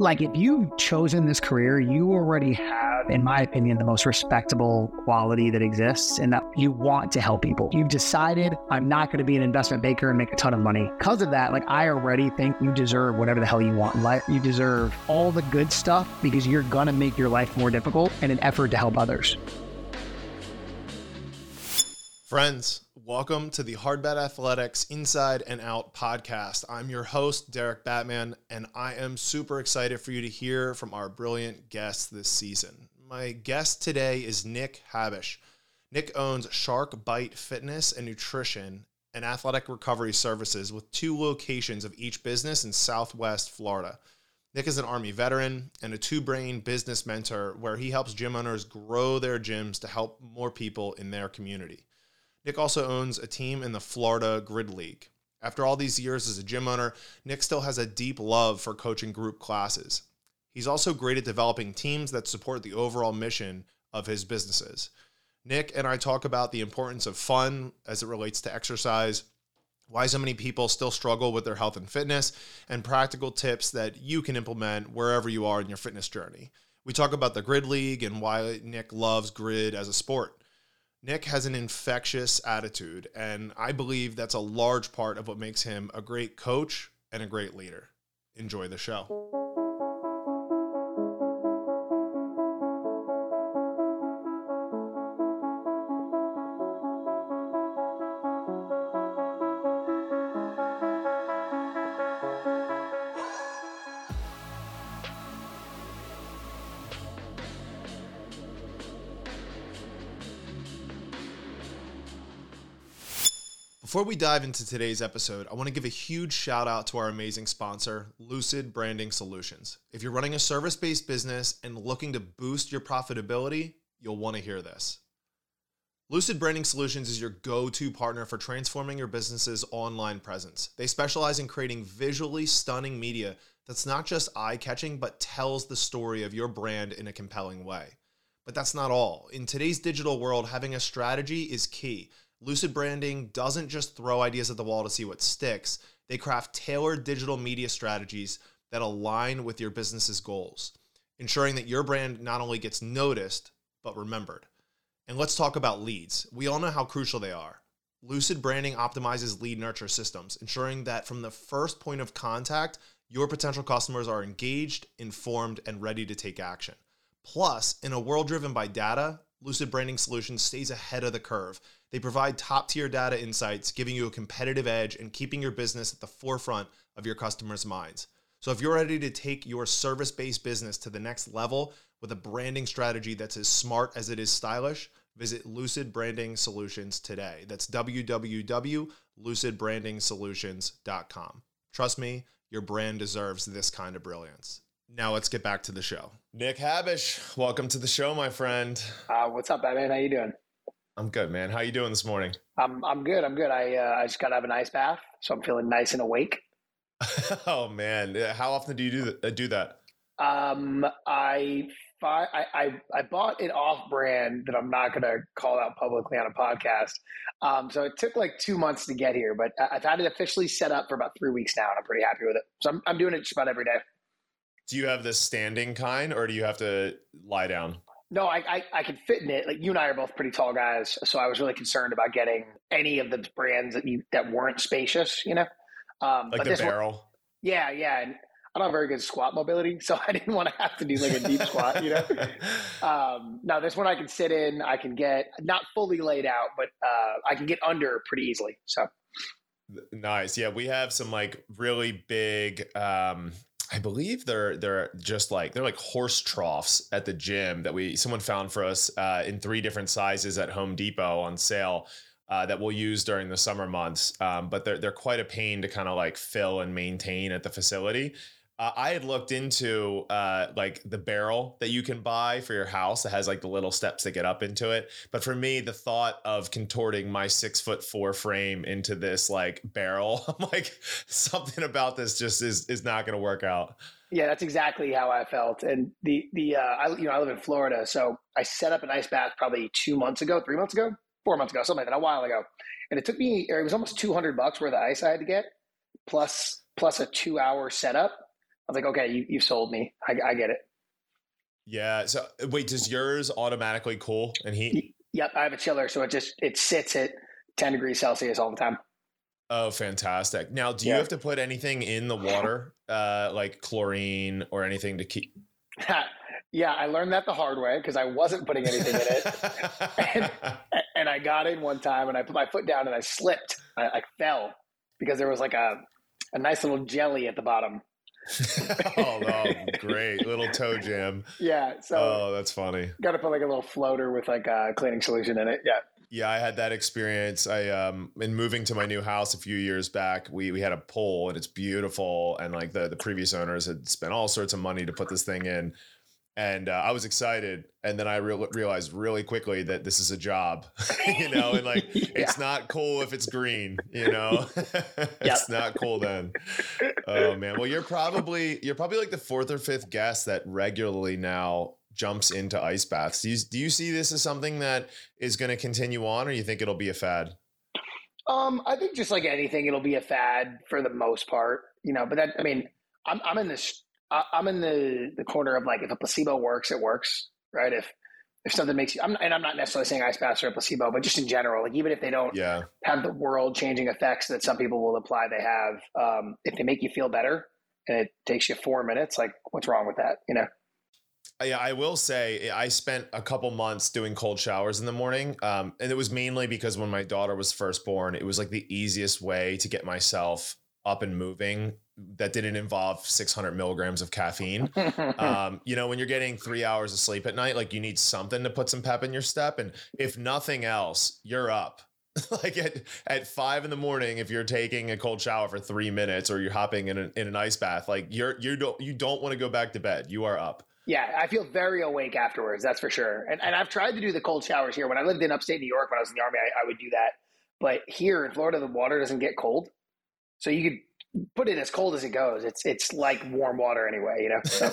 like if you've chosen this career, you already have, in my opinion, the most respectable quality that exists and that you want to help people. You've decided I'm not going to be an investment banker and make a ton of money. Because of that, like I already think you deserve whatever the hell you want in life. You deserve all the good stuff because you're going to make your life more difficult in an effort to help others. Friends, welcome to the Hardbat Athletics Inside and Out podcast. I'm your host, Derek Batman, and I am super excited for you to hear from our brilliant guests this season. My guest today is Nick Habich. Nick owns Shark Bite Fitness and Nutrition and Athletic Recovery Services with two locations of each business in Southwest Florida. Nick is an Army veteran and a two brain business mentor where he helps gym owners grow their gyms to help more people in their community. Nick also owns a team in the Florida Grid League. After all these years as a gym owner, Nick still has a deep love for coaching group classes. He's also great at developing teams that support the overall mission of his businesses. Nick and I talk about the importance of fun as it relates to exercise, why so many people still struggle with their health and fitness, and practical tips that you can implement wherever you are in your fitness journey. We talk about the Grid League and why Nick loves grid as a sport. Nick has an infectious attitude, and I believe that's a large part of what makes him a great coach and a great leader. Enjoy the show. Before we dive into today's episode, I want to give a huge shout out to our amazing sponsor, Lucid Branding Solutions. If you're running a service based business and looking to boost your profitability, you'll want to hear this. Lucid Branding Solutions is your go to partner for transforming your business's online presence. They specialize in creating visually stunning media that's not just eye catching, but tells the story of your brand in a compelling way. But that's not all. In today's digital world, having a strategy is key. Lucid Branding doesn't just throw ideas at the wall to see what sticks, they craft tailored digital media strategies that align with your business's goals, ensuring that your brand not only gets noticed, but remembered. And let's talk about leads. We all know how crucial they are. Lucid Branding optimizes lead nurture systems, ensuring that from the first point of contact, your potential customers are engaged, informed, and ready to take action. Plus, in a world driven by data, Lucid Branding Solutions stays ahead of the curve they provide top tier data insights, giving you a competitive edge and keeping your business at the forefront of your customers' minds. So, if you're ready to take your service based business to the next level with a branding strategy that's as smart as it is stylish, visit Lucid Branding Solutions today. That's www.lucidbrandingsolutions.com. Trust me, your brand deserves this kind of brilliance. Now let's get back to the show. Nick Habich, welcome to the show, my friend. Uh, what's up, Batman? How you doing? I'm good, man. How you doing this morning? I'm I'm good. I'm good. I uh, I just got to have an ice bath, so I'm feeling nice and awake. oh man, how often do you do that? Uh, do that? Um, I I, I, I bought an off brand that I'm not going to call out publicly on a podcast. Um, so it took like two months to get here, but I've had it officially set up for about three weeks now, and I'm pretty happy with it. So I'm, I'm doing it just about every day. Do you have the standing kind, or do you have to lie down? No, I, I, I can fit in it. Like you and I are both pretty tall guys, so I was really concerned about getting any of the brands that you that weren't spacious. You know, um, like the barrel. One, yeah, yeah. And I don't have very good squat mobility, so I didn't want to have to do like a deep squat. You know. Um, now this one I can sit in. I can get not fully laid out, but uh, I can get under pretty easily. So. Nice. Yeah, we have some like really big um I believe they're they're just like they're like horse troughs at the gym that we someone found for us uh, in three different sizes at Home Depot on sale. Uh, that we'll use during the summer months, um, but they're they're quite a pain to kind of like fill and maintain at the facility. Uh, I had looked into uh, like the barrel that you can buy for your house that has like the little steps that get up into it. But for me, the thought of contorting my six foot four frame into this like barrel, I'm like something about this just is is not going to work out. Yeah, that's exactly how I felt. And the the uh, I you know I live in Florida, so I set up an ice bath probably two months ago, three months ago, four months ago, something like that, a while ago. And it took me, it was almost two hundred bucks worth of ice I had to get, plus plus a two hour setup was like, okay, you you sold me. I, I get it. Yeah. So wait, does yours automatically cool and heat? Yep, I have a chiller, so it just it sits at 10 degrees Celsius all the time. Oh, fantastic! Now, do you Yeah. have to put anything in the water, uh, like chlorine or anything to keep? yeah, I learned that the hard way because I wasn't putting anything in it. A- and I got in one time and I put my foot down and I slipped. I, I fell because there was like a, a nice little jelly at the bottom. oh, no, great little toe jam. Yeah. So Oh, that's funny. got to put like a little floater with like a cleaning solution in it. Yeah. Yeah, I had that experience. I um in moving to my new house a few years back, we we had a pool and it's beautiful and like the the previous owners had spent all sorts of money to put this thing in. And uh, I was excited, and then I real realized really quickly that this is a job, you know, and like it's not cool if it's green, you know, it's not cool then. Oh man, well you're probably you're probably like the fourth or fifth guest that regularly now jumps into ice baths. Do you do you see this as something that is going to continue on, or you think it'll be a fad? Um, I think just like anything, it'll be a fad for the most part, you know. But that, I mean, I'm I'm in this, I- I'm in the the corner of like if a placebo works, it works, right? If if something makes you, I'm, and I'm not necessarily saying ice baths are a placebo, but just in general, like even if they don't Yeah, have the world changing effects that some people will apply, they have. Um, if they make you feel better and it takes you four minutes, like what's wrong with that? You know? yeah. I will say I spent a couple months doing cold showers in the morning, um, and it was mainly because when my daughter was first born, it was like the easiest way to get myself up and moving that didn't involve 600 milligrams of caffeine. um, you know, when you're getting three hours of sleep at night, like you need something to put some pep in your step. And if nothing else, you're up. like at, at five in the morning, if you're taking a cold shower for three minutes or you're hopping in, a, in an ice bath, like you're you don't you don't want to go back to bed. You are up. Yeah, I feel very awake afterwards. That's for sure. And and I've tried to do the cold showers here. When I lived in upstate New York, when I was in the army, I, I would do that. But here in Florida, the water doesn't get cold, so you could put it as cold as it goes. It's it's like warm water anyway. You know. So,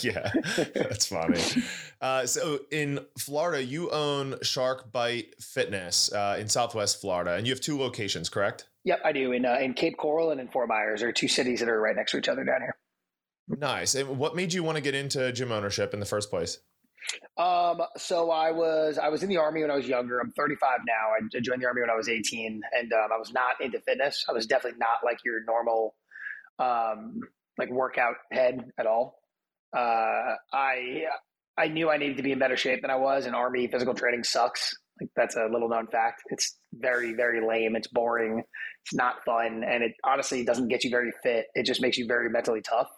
yeah, that's funny. Uh, so in Florida, you own Shark Bite Fitness uh, in Southwest Florida, and you have two locations, correct? yep, I do. In uh, in Cape Coral and in Fort Myers are two cities that are right next to each other down here. Nice. And what made you want to get into gym ownership in the first place? Um, so I was I was in the army when I was younger. I'm 35 now. I joined the army when I was 18, and um, I was not into fitness. I was definitely not like your normal, um, like workout head at all. Uh, I I knew I needed to be in better shape than I was, and army physical training sucks. Like that's a little known fact. It's very very lame. It's boring. It's not fun, and it honestly doesn't get you very fit. It just makes you very mentally tough.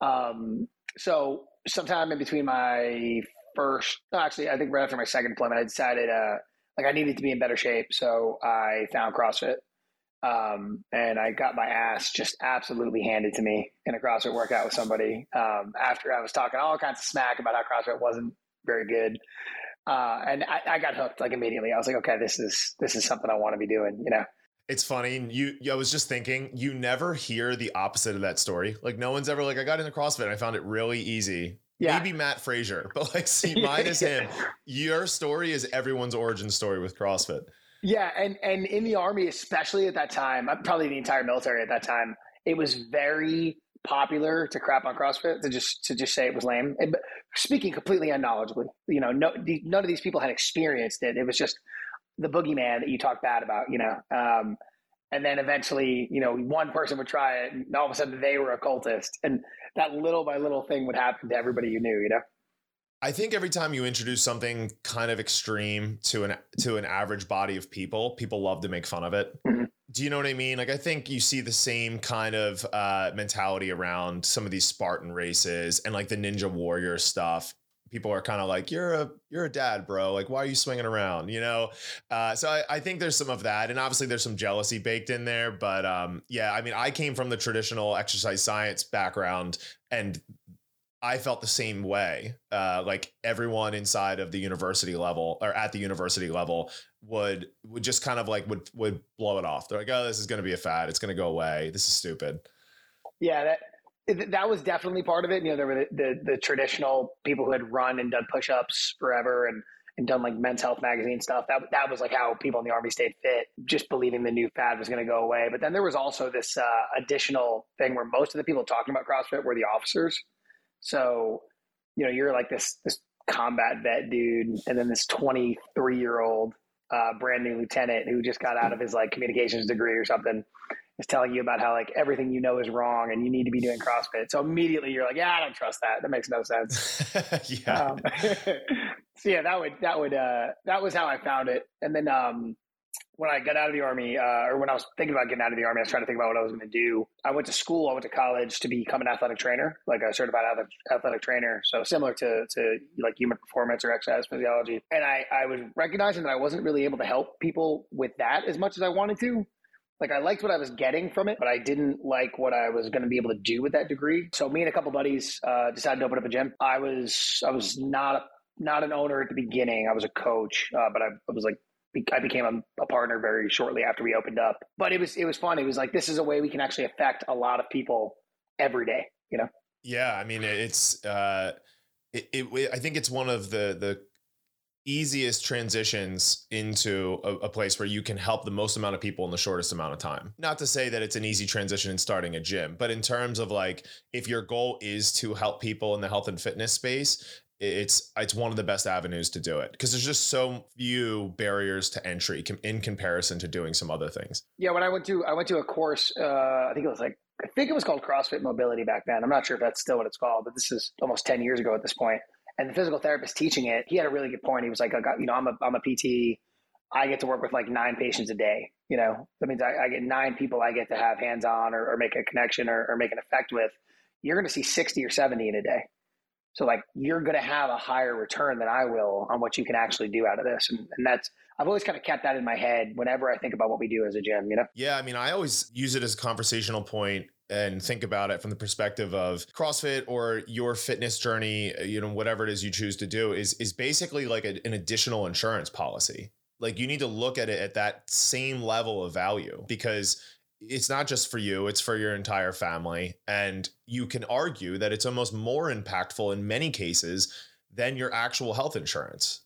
Um, so sometime in between my first, actually, I think right after my second deployment, I decided uh, like I needed to be in better shape. So I found CrossFit. Um, and I got my ass just absolutely handed to me in a CrossFit workout with somebody. Um, after I was talking all kinds of smack about how CrossFit wasn't very good. Uh, and I, I got hooked like immediately. I was like, okay, this is, this is something I want to be doing, you know? It's funny. You, I was just thinking, you never hear the opposite of that story. Like no one's ever like, I got into CrossFit and I found it really easy. Yeah. Maybe Mat Fraser, but like, see, mine is him. Your story is everyone's origin story with CrossFit. Yeah, and and in the army, especially at that time, uh, probably the entire military at that time, it was very popular to crap on CrossFit to just to just say it was lame. And, but speaking completely unknowledgeably, you know, no, the, none of these people had experienced it. It was just the boogeyman that you talk bad about, you know. Um, and then eventually, you know, one person would try it, and all of a sudden they were a cultist, and that little by little thing would happen to everybody you knew, you know. I think every time you introduce something kind of extreme to an to an average body of people, people love to make fun of it. Mhm. Do you know what I mean? Like I think you see the same kind of uh, mentality around some of these Spartan races and like the Ninja Warrior stuff. People are kind of like, "You're a you're a dad, bro. Like, why are you swinging around?" You know. Uh, so I, I think there's some of that, and obviously there's some jealousy baked in there. But um, yeah, I mean, I came from the traditional exercise science background, and I felt the same way. Uh, like everyone inside of the university level or at the university level would would just kind of like would would blow it off. They're like, "Oh, this is going to be a fad. It's going to go away. This is stupid." Yeah, that that was definitely part of it. You know, there were the, the, the traditional people who had run and done push-ups forever, and and done like men's health magazine stuff. That that was like how people in the army stayed fit, just believing the new fad was going to go away. But then there was also this uh, additional thing where most of the people talking about CrossFit were the officers. So, you know, you're like this this combat vet dude, and then this 23 year old uh, brand new lieutenant who just got out of his like communications degree or something is telling you about how like everything you know is wrong and you need to be doing CrossFit. So immediately you're like, yeah, I don't trust that. That makes no sense. yeah. Um, so yeah, that would that would uh, that was how I found it. And then um, when I got out of the army, uh, or when I was thinking about getting out of the army, I was trying to think about what I was going to do. I went to school. I went to college to become an athletic trainer, like a certified athletic trainer. So similar to to like human performance or exercise physiology. And I I was recognizing that I wasn't really able to help people with that as much as I wanted to like I liked what I was getting from it, but I didn't like what I was going to be able to do with that degree. So me and a couple buddies uh, decided to open up a gym. I was I was not a, not an owner at the beginning. I was a coach, uh, but I, I, was like I became a, a, partner very shortly after we opened up. But it was it was fun. It was like this is a way we can actually affect a lot of people every day. You know? Yeah, I mean it's. Uh, it, it, I think it's one of the the easiest transitions into a, a, place where you can help the most amount of people in the shortest amount of time. Not to say that it's an easy transition in starting a gym, but in terms of like if your goal is to help people in the health and fitness space, it's it's one of the best avenues to do it because there's just so few barriers to entry in comparison to doing some other things. Yeah, when I went to I went to a course, uh, I think it was like I think it was called CrossFit Mobility back then. I'm not sure if that's still what it's called, but this is almost 10 years ago at this point and the physical therapist teaching it, he had a really good point. He was like, you know, I'm a, I'm a PT. I get to work with like nine patients a day. You know, that means I, I get nine people I get to have hands on or, or, make a connection or, or make an effect with. You're going to see 60 or 70 in a day. So like you're going to have a higher return than I will on what you can actually do out of this. And, and that's, I've always kind of kept that in my head whenever I think about what we do as a gym, you know? Yeah. I mean, I always use it as a conversational point and think about it from the perspective of CrossFit or your fitness journey, uh, you know, whatever it is you choose to do is is basically like a, an additional insurance policy. Like you need to look at it at that same level of value because it's not just for you, it's for your entire family. And you can argue that it's almost more impactful in many cases than your actual health insurance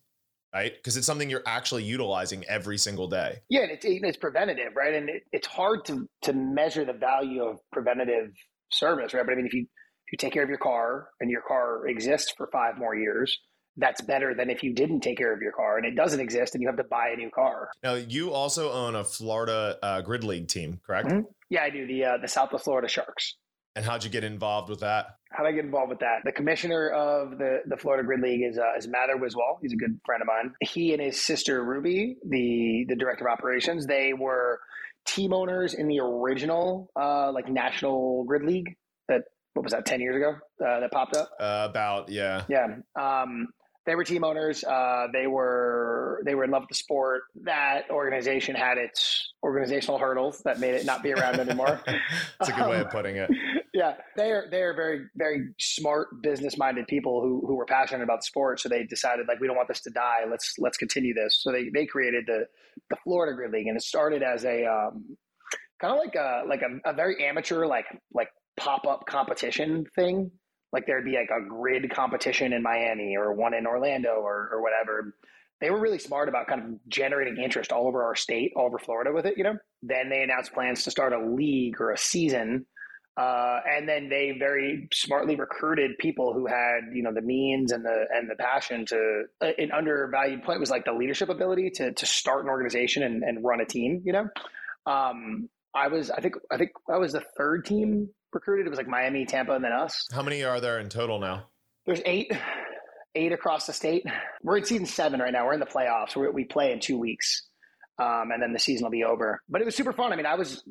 right? Because it's something you're actually utilizing every single day. Yeah, and it's, it's preventative, right? And it, it's hard to to measure the value of preventative service, right? But I mean, if you if you take care of your car and your car exists for five more years, that's better than if you didn't take care of your car and it doesn't exist and you have to buy a new car. Now, you also own a Florida uh, Grid League team, correct? Mm-hmm. Yeah, I do. The uh, the Southwest Florida Sharks. And how'd you get involved with that? How did I get involved with that? The commissioner of the, the Florida Grid League is uh, is Mather Wiswall. He's a good friend of mine. He and his sister Ruby, the the director of operations, they were team owners in the original uh, like National Grid League that what was that 10 years ago uh, that popped up uh, about yeah yeah um, they were team owners. Uh, they were they were in love with the sport. That organization had its organizational hurdles that made it not be around anymore. That's a good um, way of putting it. Yeah, they are they are very very smart business minded people who who were passionate about sport. So they decided like we don't want this to die. Let's let's continue this. So they they created the the Florida Grid League, and it started as a um, kind of like a like a, a very amateur like like pop up competition thing like there'd be like a grid competition in Miami or one in Orlando or, or whatever. They were really smart about kind of generating interest all over our state, all over Florida with it, you know? Then they announced plans to start a league or a season. Uh, and then they very smartly recruited people who had, you know, the means and the and the passion to. An undervalued point was like the leadership ability to to start an organization and, and run a team. You know, um, I was I think I think I was the third team recruited. It was like Miami, Tampa, and then us. How many are there in total now? There's eight, eight across the state. We're in season seven right now. We're in the playoffs. we we play in two weeks, um, and then the season will be over. But it was super fun. I mean, I was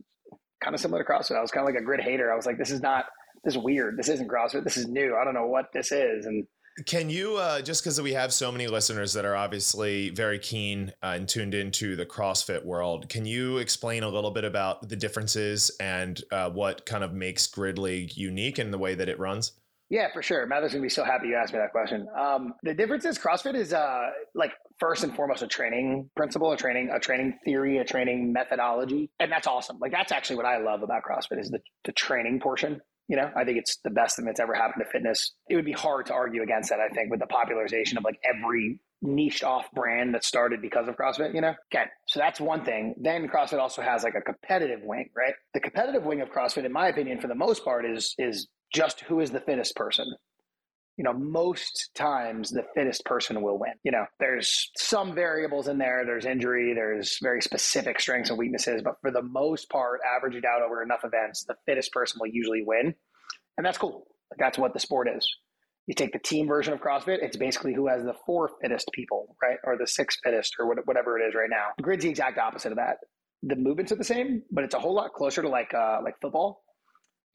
kind of similar to CrossFit. I was kind of like a grid hater. I was like, this is not, this is weird. This isn't CrossFit. This is new. I don't know what this is. And can you, uh, just because we have so many listeners that are obviously very keen uh, and tuned into the CrossFit world, can you explain a little bit about the differences and uh, what kind of makes Grid League unique in the way that it runs? Yeah, for sure. Mather's gonna be so happy you asked me that question. Um, the difference is CrossFit is uh, like first and foremost a training principle, a training, a training theory, a training methodology, and that's awesome. Like that's actually what I love about CrossFit is the the training portion You know, I think it's the best thing that's ever happened to fitness. It would be hard to argue against that, I think, with the popularization of like every niched off brand that started because of CrossFit, you know? Okay, so that's one thing. Then CrossFit also has like a competitive wing, right? The competitive wing of CrossFit, in my opinion, for the most part, is is just who is the fittest person. You know, most times the fittest person will win. You know, there's some variables in there. There's injury, there's very specific strengths and weaknesses, but for the most part, averaged out over enough events, the fittest person will usually win. And that's cool. That's what the sport is. You take the team version of CrossFit, it's basically who has the four fittest people, right? Or the six fittest, or whatever it is right now. Grid's the exact opposite of that. The movements are the same, but it's a whole lot closer to like uh, like football,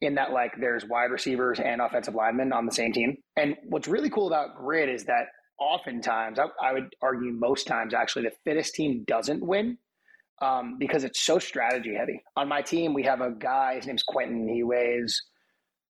in that like there's wide receivers and offensive linemen on the same team. And what's really cool about Grid is that oftentimes, I, I would argue most times actually, the fittest team doesn't win um, because it's so strategy heavy. On my team, we have a guy. His name's Quentin. He weighs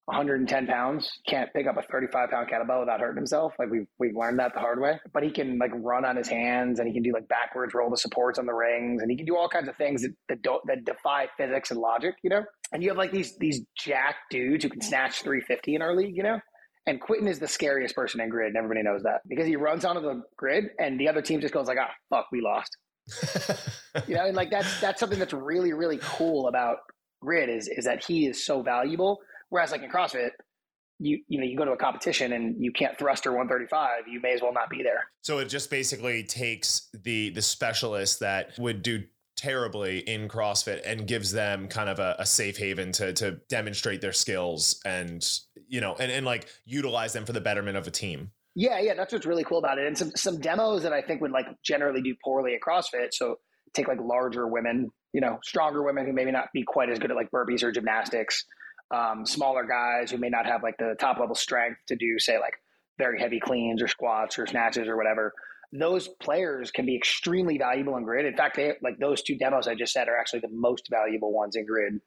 110 pounds, can't pick up a 35 pound kettlebell without hurting himself. Like we've, we've learned that the hard way, but he can like run on his hands and he can do like backwards roll the supports on the rings and he can do all kinds of things that, that don't, that defy physics and logic, you know? And you have like these, these jack dudes who can snatch 350 in our league, you know? And Quentin is the scariest person in grid and everybody knows that because he runs onto the grid and the other team just goes like, ah, fuck, we lost. you know, and like that's, that's something that's really, really cool about grid is, is that he is so valuable Whereas like in CrossFit, you you know you go to a competition and you can't thruster 135 you may as well not be there so it just basically takes the the specialist that would do terribly in CrossFit and gives them kind of a, a, safe haven to to demonstrate their skills and you know and, and like utilize them for the betterment of a team. Yeah, yeah, that's what's really cool about it. And some some demos that I think would like generally do poorly at CrossFit. So take like larger women, you know, stronger women who maybe not be quite as good at like burpees or gymnastics um, smaller guys who may not have like the top level strength to do, say, like very heavy cleans or squats or snatches or whatever. Those players can be extremely valuable in grid. In fact, they, like those two demos I just said are actually the most valuable ones in grid.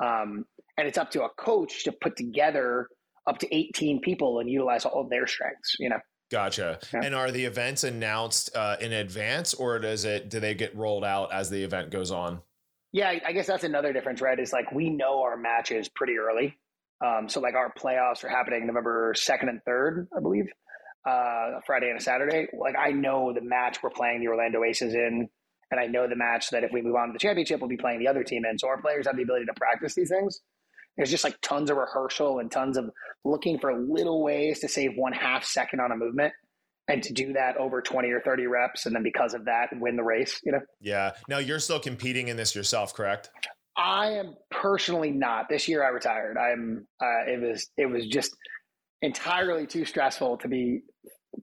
Um, and it's up to a coach to put together up to 18 people and utilize all of their strengths, you know? Gotcha. Yeah. And are the events announced uh, in advance or does it, do they get rolled out as the event goes on? Yeah, I guess that's another difference, right? Is like we know our matches pretty early. Um, so like our playoffs are happening November second and third, I believe, uh, Friday and a Saturday. Like I know the match we're playing the Orlando Aces in, and I know the match that if we move on to the championship, we'll be playing the other team in. So our players have the ability to practice these things. There's just like tons of rehearsal and tons of looking for little ways to save one half second on a movement and to do that over 20 or 30 reps and then because of that win the race you know? Yeah. Now you're still competing in this yourself correct? I am personally not. This year i retired. I'm uh, it was it was just entirely too stressful to be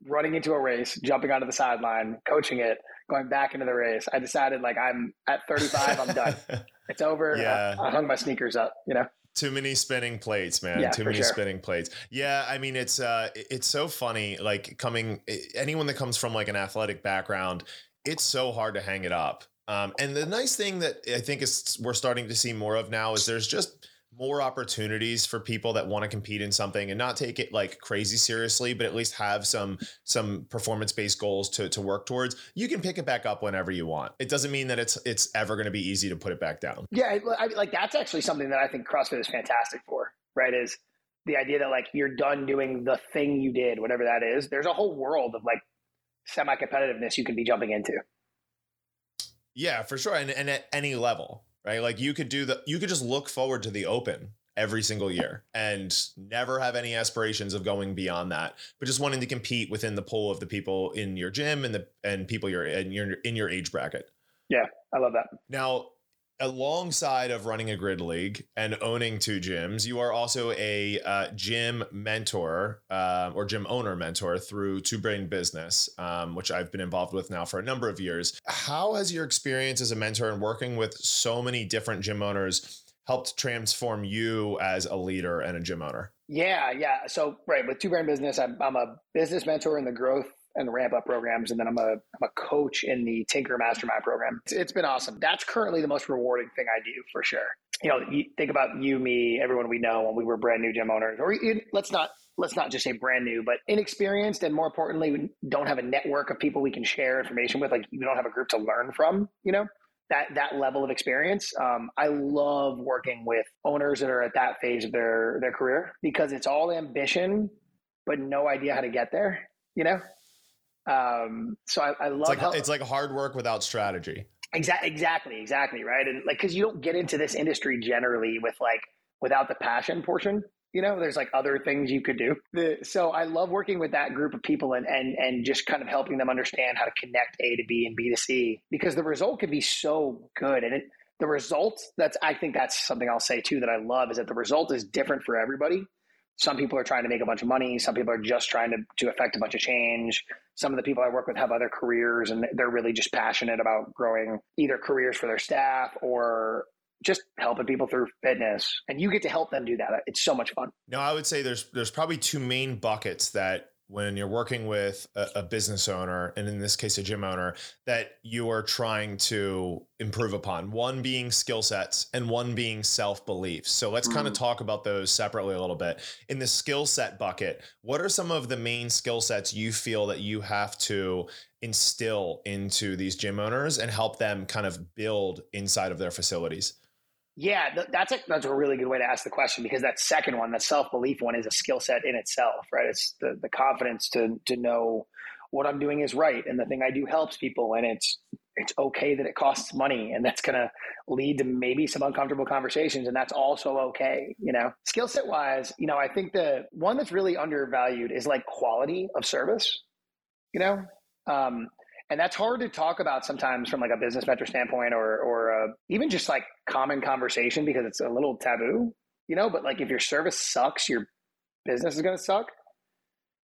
running into a race jumping onto the sideline coaching it going back into the race. I decided like i'm at 35 i'm done. It's over. Yeah. I, I hung my sneakers up you know too many spinning plates, man. Yeah, Too many sure. spinning plates. Yeah, I mean it's uh it's so funny like coming anyone that comes from like an athletic background, it's so hard to hang it up. Um and the nice thing that I think is we're starting to see more of now is there's just more opportunities for people that want to compete in something and not take it like crazy seriously, but at least have some some performance based goals to to work towards. You can pick it back up whenever you want. It doesn't mean that it's it's ever going to be easy to put it back down. Yeah, I, like that's actually something that I think CrossFit is fantastic for. Right? Is the idea that like you're done doing the thing you did, whatever that is. There's a whole world of like semi competitiveness you can be jumping into. Yeah, for sure, and and at any level right? Like you could do the you could just look forward to the open every single year and never have any aspirations of going beyond that, but just wanting to compete within the pool of the people in your gym and the and people you're in your in your age bracket. Yeah, I love that. Now, alongside of running a grid league and owning two gyms, you are also a uh, gym mentor uh, or gym owner mentor through Two Brain Business, um, which I've been involved with now for a number of years. How has your experience as a mentor and working with so many different gym owners helped transform you as a leader and a gym owner? Yeah, yeah. So, right, with Two Brain Business, I'm, I'm a business mentor in the growth and ramp up programs. And then I'm a, I'm a coach in the Tinker Mastermind program. It's, it's been awesome. That's currently the most rewarding thing I do for sure. You know, you think about you, me, everyone we know when we were brand new gym owners, or let's not let's not just say brand new, but inexperienced, and more importantly, we don't have a network of people we can share information with. Like we don't have a group to learn from. You know, that that level of experience. Um, I love working with owners that are at that phase of their their career because it's all ambition, but no idea how to get there. You know, um, so I, I love it's like, how, it's like hard work without strategy. Exactly, exactly, exactly, right. And like, because you don't get into this industry generally with like without the passion portion. You know, there's like other things you could do. The, so I love working with that group of people and and and just kind of helping them understand how to connect A to B and B to C because the result can be so good and it the result that's I think that's something I'll say too that I love is that the result is different for everybody. Some people are trying to make a bunch of money. Some people are just trying to, to affect a bunch of change. Some of the people I work with have other careers and they're really just passionate about growing either careers for their staff or just helping people through fitness and you get to help them do that it's so much fun no i would say there's there's probably two main buckets that when you're working with a, a, business owner and in this case a gym owner that you are trying to improve upon one being skill sets and one being self-belief. So let's mm-hmm. kind of talk about those separately a little bit. In the skill set bucket what are some of the main skill sets you feel that you have to instill into these gym owners and help them kind of build inside of their facilities yeah, th- that's a that's a really good way to ask the question because that second one, the self belief one, is a skill set in itself, right? It's the the confidence to to know what I'm doing is right and the thing I do helps people, and it's it's okay that it costs money, and that's going to lead to maybe some uncomfortable conversations, and that's also okay, you know. Skill set wise, you know, I think the one that's really undervalued is like quality of service, you know. Um, and that's hard to talk about sometimes from like a business mentor standpoint or or uh, even just like common conversation because it's a little taboo you know? But like if your service sucks your business is going to suck.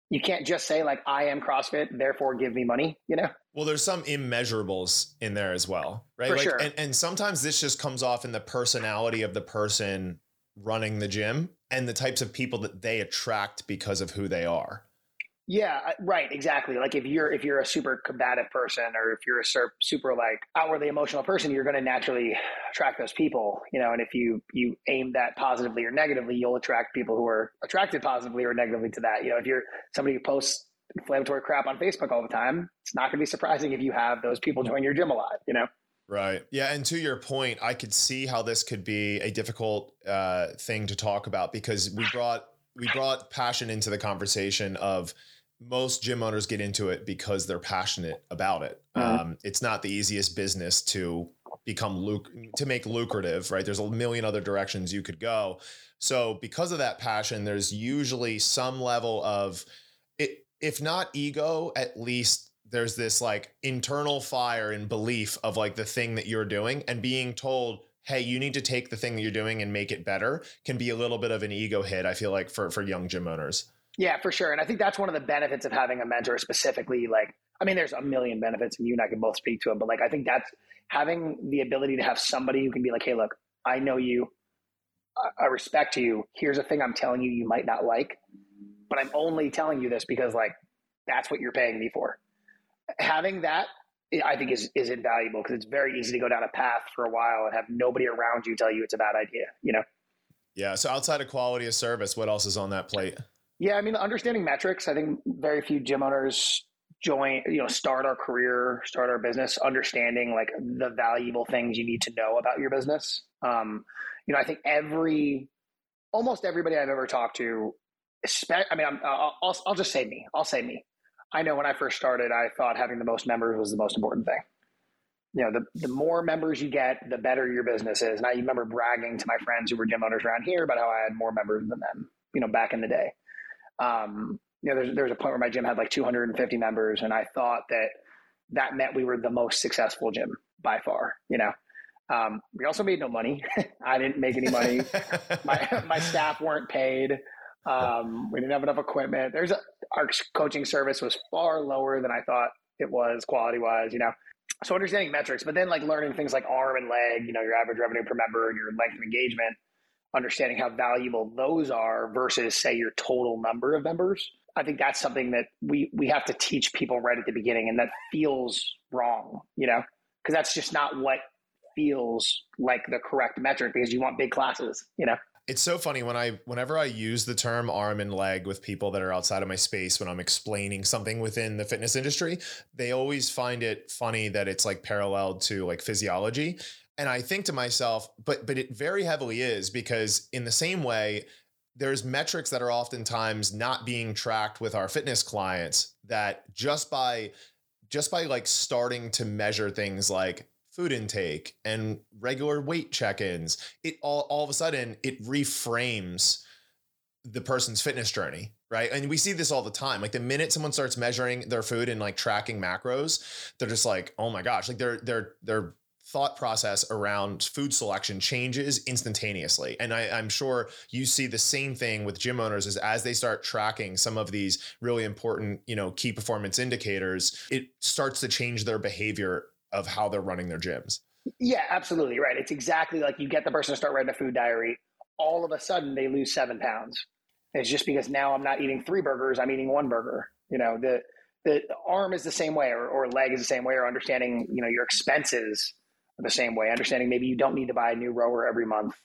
You can't just say like i am crossfit therefore give me money you know? Well there's some immeasurables in there as well right? For like, sure. and, and sometimes this just comes off in the personality of the person running the gym and the types of people that they attract because of who they are yeah, right, exactly. Like if you're if you're a super combative person or if you're a super like outwardly emotional person, you're going to naturally attract those people, you know. And if you you aim that positively or negatively, you'll attract people who are attracted positively or negatively to that. You know, if you're somebody who posts inflammatory crap on Facebook all the time, it's not going to be surprising if you have those people join your gym a lot. You know. Right. Yeah. And to your point, I could see how this could be a difficult uh, thing to talk about because we brought we brought passion into the conversation of most gym owners get into it because they're passionate about it. Mm-hmm. Um, it's not the easiest business to become luc- to make lucrative, right? There's a million other directions you could go. So because of that passion, there's usually some level of it, if not ego, at least there's this like internal fire and belief of like the thing that you're doing and being told hey you need to take the thing that you're doing and make it better can be a little bit of an ego hit i feel like for for young gym owners yeah, for sure. And I think that's one of the benefits of having a mentor specifically. Like, I mean, there's a million benefits, and you and I can both speak to them, but like, I think that's having the ability to have somebody who can be like, hey, look, I know you, I respect you. Here's a thing I'm telling you you might not like, but I'm only telling you this because like that's what you're paying me for. Having that, eh, I think is is invaluable because it's very easy to go down a path for a while and have nobody around you tell you it's a bad idea. You know. Yeah. So outside of quality of service, what else is on that plate? Yeah, I mean, understanding metrics. I think very few gym owners join, you know, start our career, start our business, understanding like the valuable things you need to know about your business. Um, you know, I think every, almost everybody I've ever talked to, I mean, I'm, I'll, I'll, just say me. I'll say me. I know when I first started, I thought having the most members was the most important thing. You know, the, the more members you get, the better your business is. And I remember bragging to my friends who were gym owners around here about how I had more members than them, you know, back in the day um, you know, there's, there was a point where my gym had like 250 members, and I thought that that meant we were the most successful gym by far. You know, um, we also made no money. I didn't make any money. my my staff weren't paid. Um, we didn't have enough equipment. There's a, our coaching service was far lower than I thought it was quality wise. You know, so understanding metrics, but then like learning things like arm and leg. You know, your average revenue per member and your length of engagement understanding how valuable those are versus say your total number of members. I think that's something that we we have to teach people right at the beginning and that feels wrong you know? Because that's just not what feels like the correct metric because you want big classes you know? It's so funny when I whenever I use the term arm and leg with people that are outside of my space when I'm explaining something within the fitness industry, they always find it funny that it's like paralleled to like physiology. And I think to myself, but but it very heavily is because in the same way there's metrics that are oftentimes not being tracked with our fitness clients that just by just by like starting to measure things like food intake and regular weight check-ins it all all of a sudden it reframes the person's fitness journey right? And we see this all the time. Like the minute someone starts measuring their food and like tracking macros they're just like oh my gosh. Like they're they're they're thought process around food selection changes instantaneously. And I, am sure you see the same thing with gym owners is as they start tracking some of these really important, you know, key performance indicators, it starts to change their behavior of how they're running their gyms. Yeah, absolutely. Right. It's exactly like you get the person to start writing a food diary. All of a sudden they lose seven pounds. It's just because now I'm not eating three burgers, I'm eating one burger. You know, the the arm is the same way or, or leg is the same way or understanding, you know, your expenses the same way. Understanding maybe you don't need to buy a new rower every month.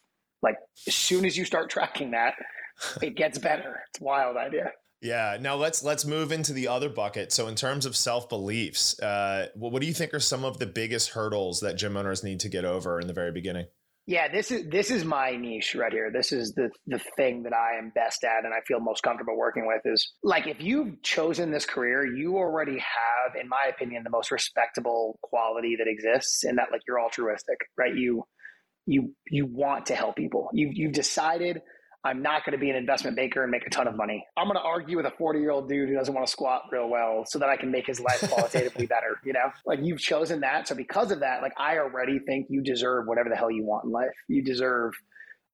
Like as soon as you start tracking that, it gets better. It's a wild idea. Yeah. Now let's let's move into the other bucket. So in terms of self beliefs, uh, what, what do you think are some of the biggest hurdles that gym owners need to get over in the very beginning? Yeah, this is this is my niche right here. This is the the thing that I am best at and I feel most comfortable working with is like if you've chosen this career, you already have in my opinion the most respectable quality that exists in that like you're altruistic, right? You you you want to help people. You you've decided I'm not going to be an investment banker and make a ton of money. I'm going to argue with a 40 year old dude who doesn't want to squat real well so that I can make his life qualitatively better. You know, like you've chosen that. So because of that, like I already think you deserve whatever the hell you want in life. You deserve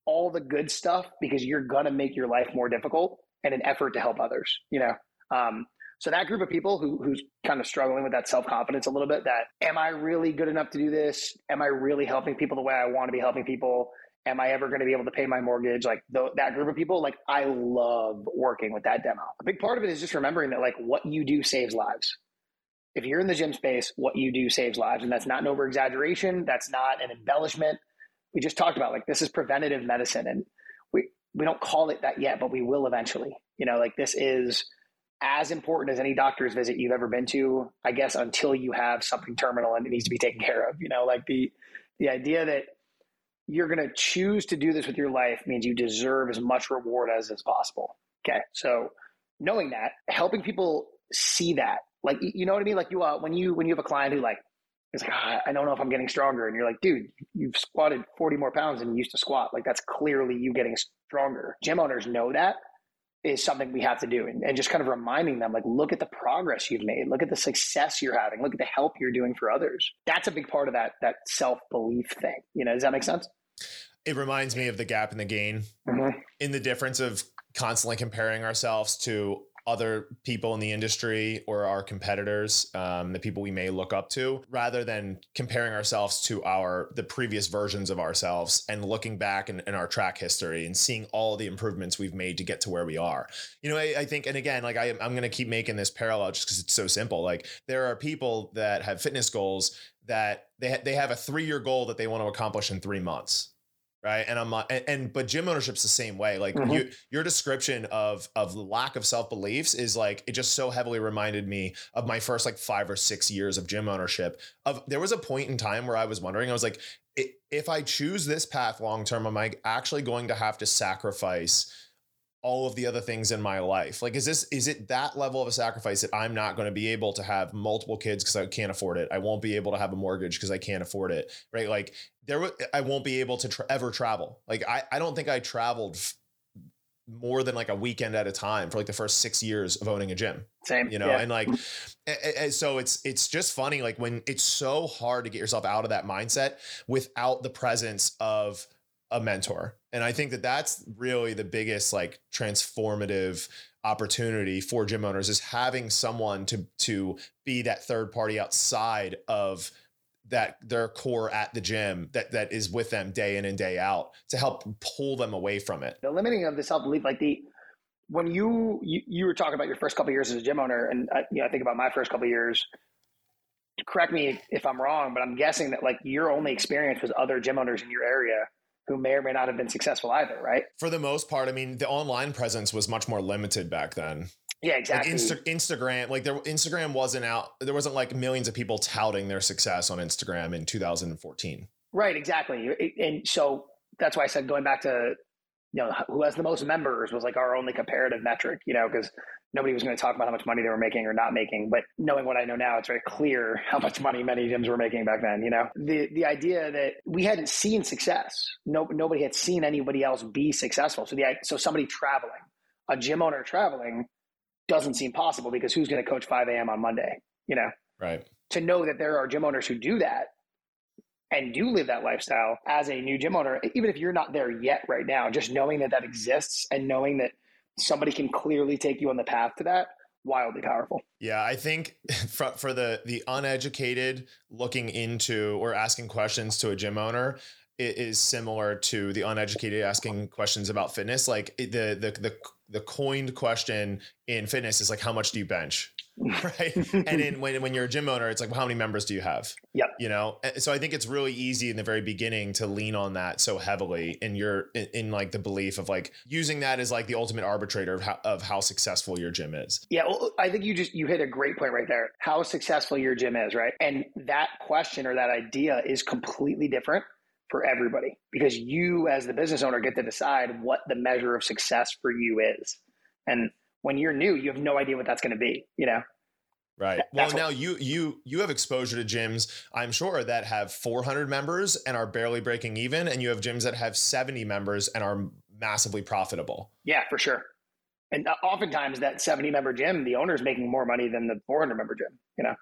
all the good stuff because you're going to make your life more difficult and an effort to help others, you know? Um, so that group of people who, who's kind of struggling with that self confidence a little bit that am I really good enough to do this? Am I really helping people the way I want to be helping people? Am I ever going to be able to pay my mortgage? Like that group of people, like I love working with that demo. A big part of it is just remembering that like what you do saves lives. If you're in the gym space, what you do saves lives. And that's not an over exaggeration. That's not an embellishment. We just talked about like this is preventative medicine and we, we don't call it that yet, but we will eventually. You know, like this is as important as any doctor's visit you've ever been to, I guess, until you have something terminal and it needs to be taken care of. You know, like the the idea that you're going to choose to do this with your life means you deserve as much reward as is possible. Okay. So knowing that, helping people see that, like, you know what I mean? Like you, uh, when you, when you have a client who like, is like, ah, I don't know if I'm getting stronger. And you're like, dude, you've squatted 40 more pounds than you used to squat. Like that's clearly you getting stronger. Gym owners know that is something we have to do. And, and just kind of reminding them, like, look at the progress you've made. Look at the success you're having. Look at the help you're doing for others. That's a big part of that, that self-belief thing. You know, does that make sense? It reminds me of the gap in the gain mm-hmm. in the difference of constantly comparing ourselves to other people in the industry or our competitors, um, the people we may look up to, rather than comparing ourselves to our the previous versions of ourselves and looking back in, in our track history and seeing all the improvements we've made to get to where we are. You know, I, I think, and again, like I, I'm going to keep making this parallel just because it's so simple. Like there are people that have fitness goals that they ha- they have a three year goal that they want to accomplish in three months right and i'm and, and, but gym ownership's the same way like mm-hmm. you, your description of of lack of self-beliefs is like it just so heavily reminded me of my first like five or six years of gym ownership of there was a point in time where i was wondering i was like if i choose this path long term am i actually going to have to sacrifice all of the other things in my life like is this is it that level of a sacrifice that i'm not going to be able to have multiple kids because i can't afford it i won't be able to have a mortgage because i can't afford it right like there I won't be able to tra- ever travel. Like I, I don't think I traveled f- more than like a weekend at a time for like the first six years of owning a gym. Same, you know, yeah. and like, and so it's it's just funny like when it's so hard to get yourself out of that mindset without the presence of a mentor. And I think that that's really the biggest like transformative opportunity for gym owners is having someone to to be that third party outside of that their core at the gym that that is with them day in and day out to help pull them away from it. The limiting of the self belief, like the when you, you, you were talking about your first couple years as a gym owner, and I, you know I think about my first couple years. Correct me if I'm wrong, but I'm guessing that like your only experience was other gym owners in your area who may or may not have been successful either, right? For the most part, I mean, the online presence was much more limited back then. Yeah, exactly. Like Insta- Instagram, like there, Instagram wasn't out. There wasn't like millions of people touting their success on Instagram in 2014. Right, exactly. And so that's why I said going back to you know who has the most members was like our only comparative metric. You know, because nobody was going to talk about how much money they were making or not making. But knowing what I know now, it's very clear how much money many gyms were making back then. You know, the the idea that we hadn't seen success, no nobody had seen anybody else be successful. So the so somebody traveling, a gym owner traveling, doesn't seem possible because who's going to coach 5 a.m. on Monday? You know, right. To know that there are gym owners who do that and do live that lifestyle as a new gym owner, even if you're not there yet right now, just knowing that that exists and knowing that somebody can clearly take you on the path to that wildly powerful. Yeah, I think for, for the the uneducated looking into or asking questions to a gym owner it is similar to the uneducated asking questions about fitness. Like the the the the coined question in fitness is like how much do you bench? right. And then when, when you're a gym owner it's like well, how many members do you have? Yeah you know? So i think it's really easy in the very beginning to lean on that so heavily and you're in, in, like the belief of like using that as like the ultimate arbitrator of how, of how successful your gym is. Yeah well, i think you just you hit a great point right there. How successful your gym is right? And that question or that idea is completely different for everybody because you as the business owner get to decide what the measure of success for you is. And when you're new, you have no idea what that's going to be, you know? Right. Well, now you you you have exposure to gyms, I'm sure that have 400 members and are barely breaking even, and you have gyms that have 70 members and are massively profitable. Yeah, for sure. And uh, oftentimes, that 70 member gym, the owner is making more money than the 400 member gym. You know,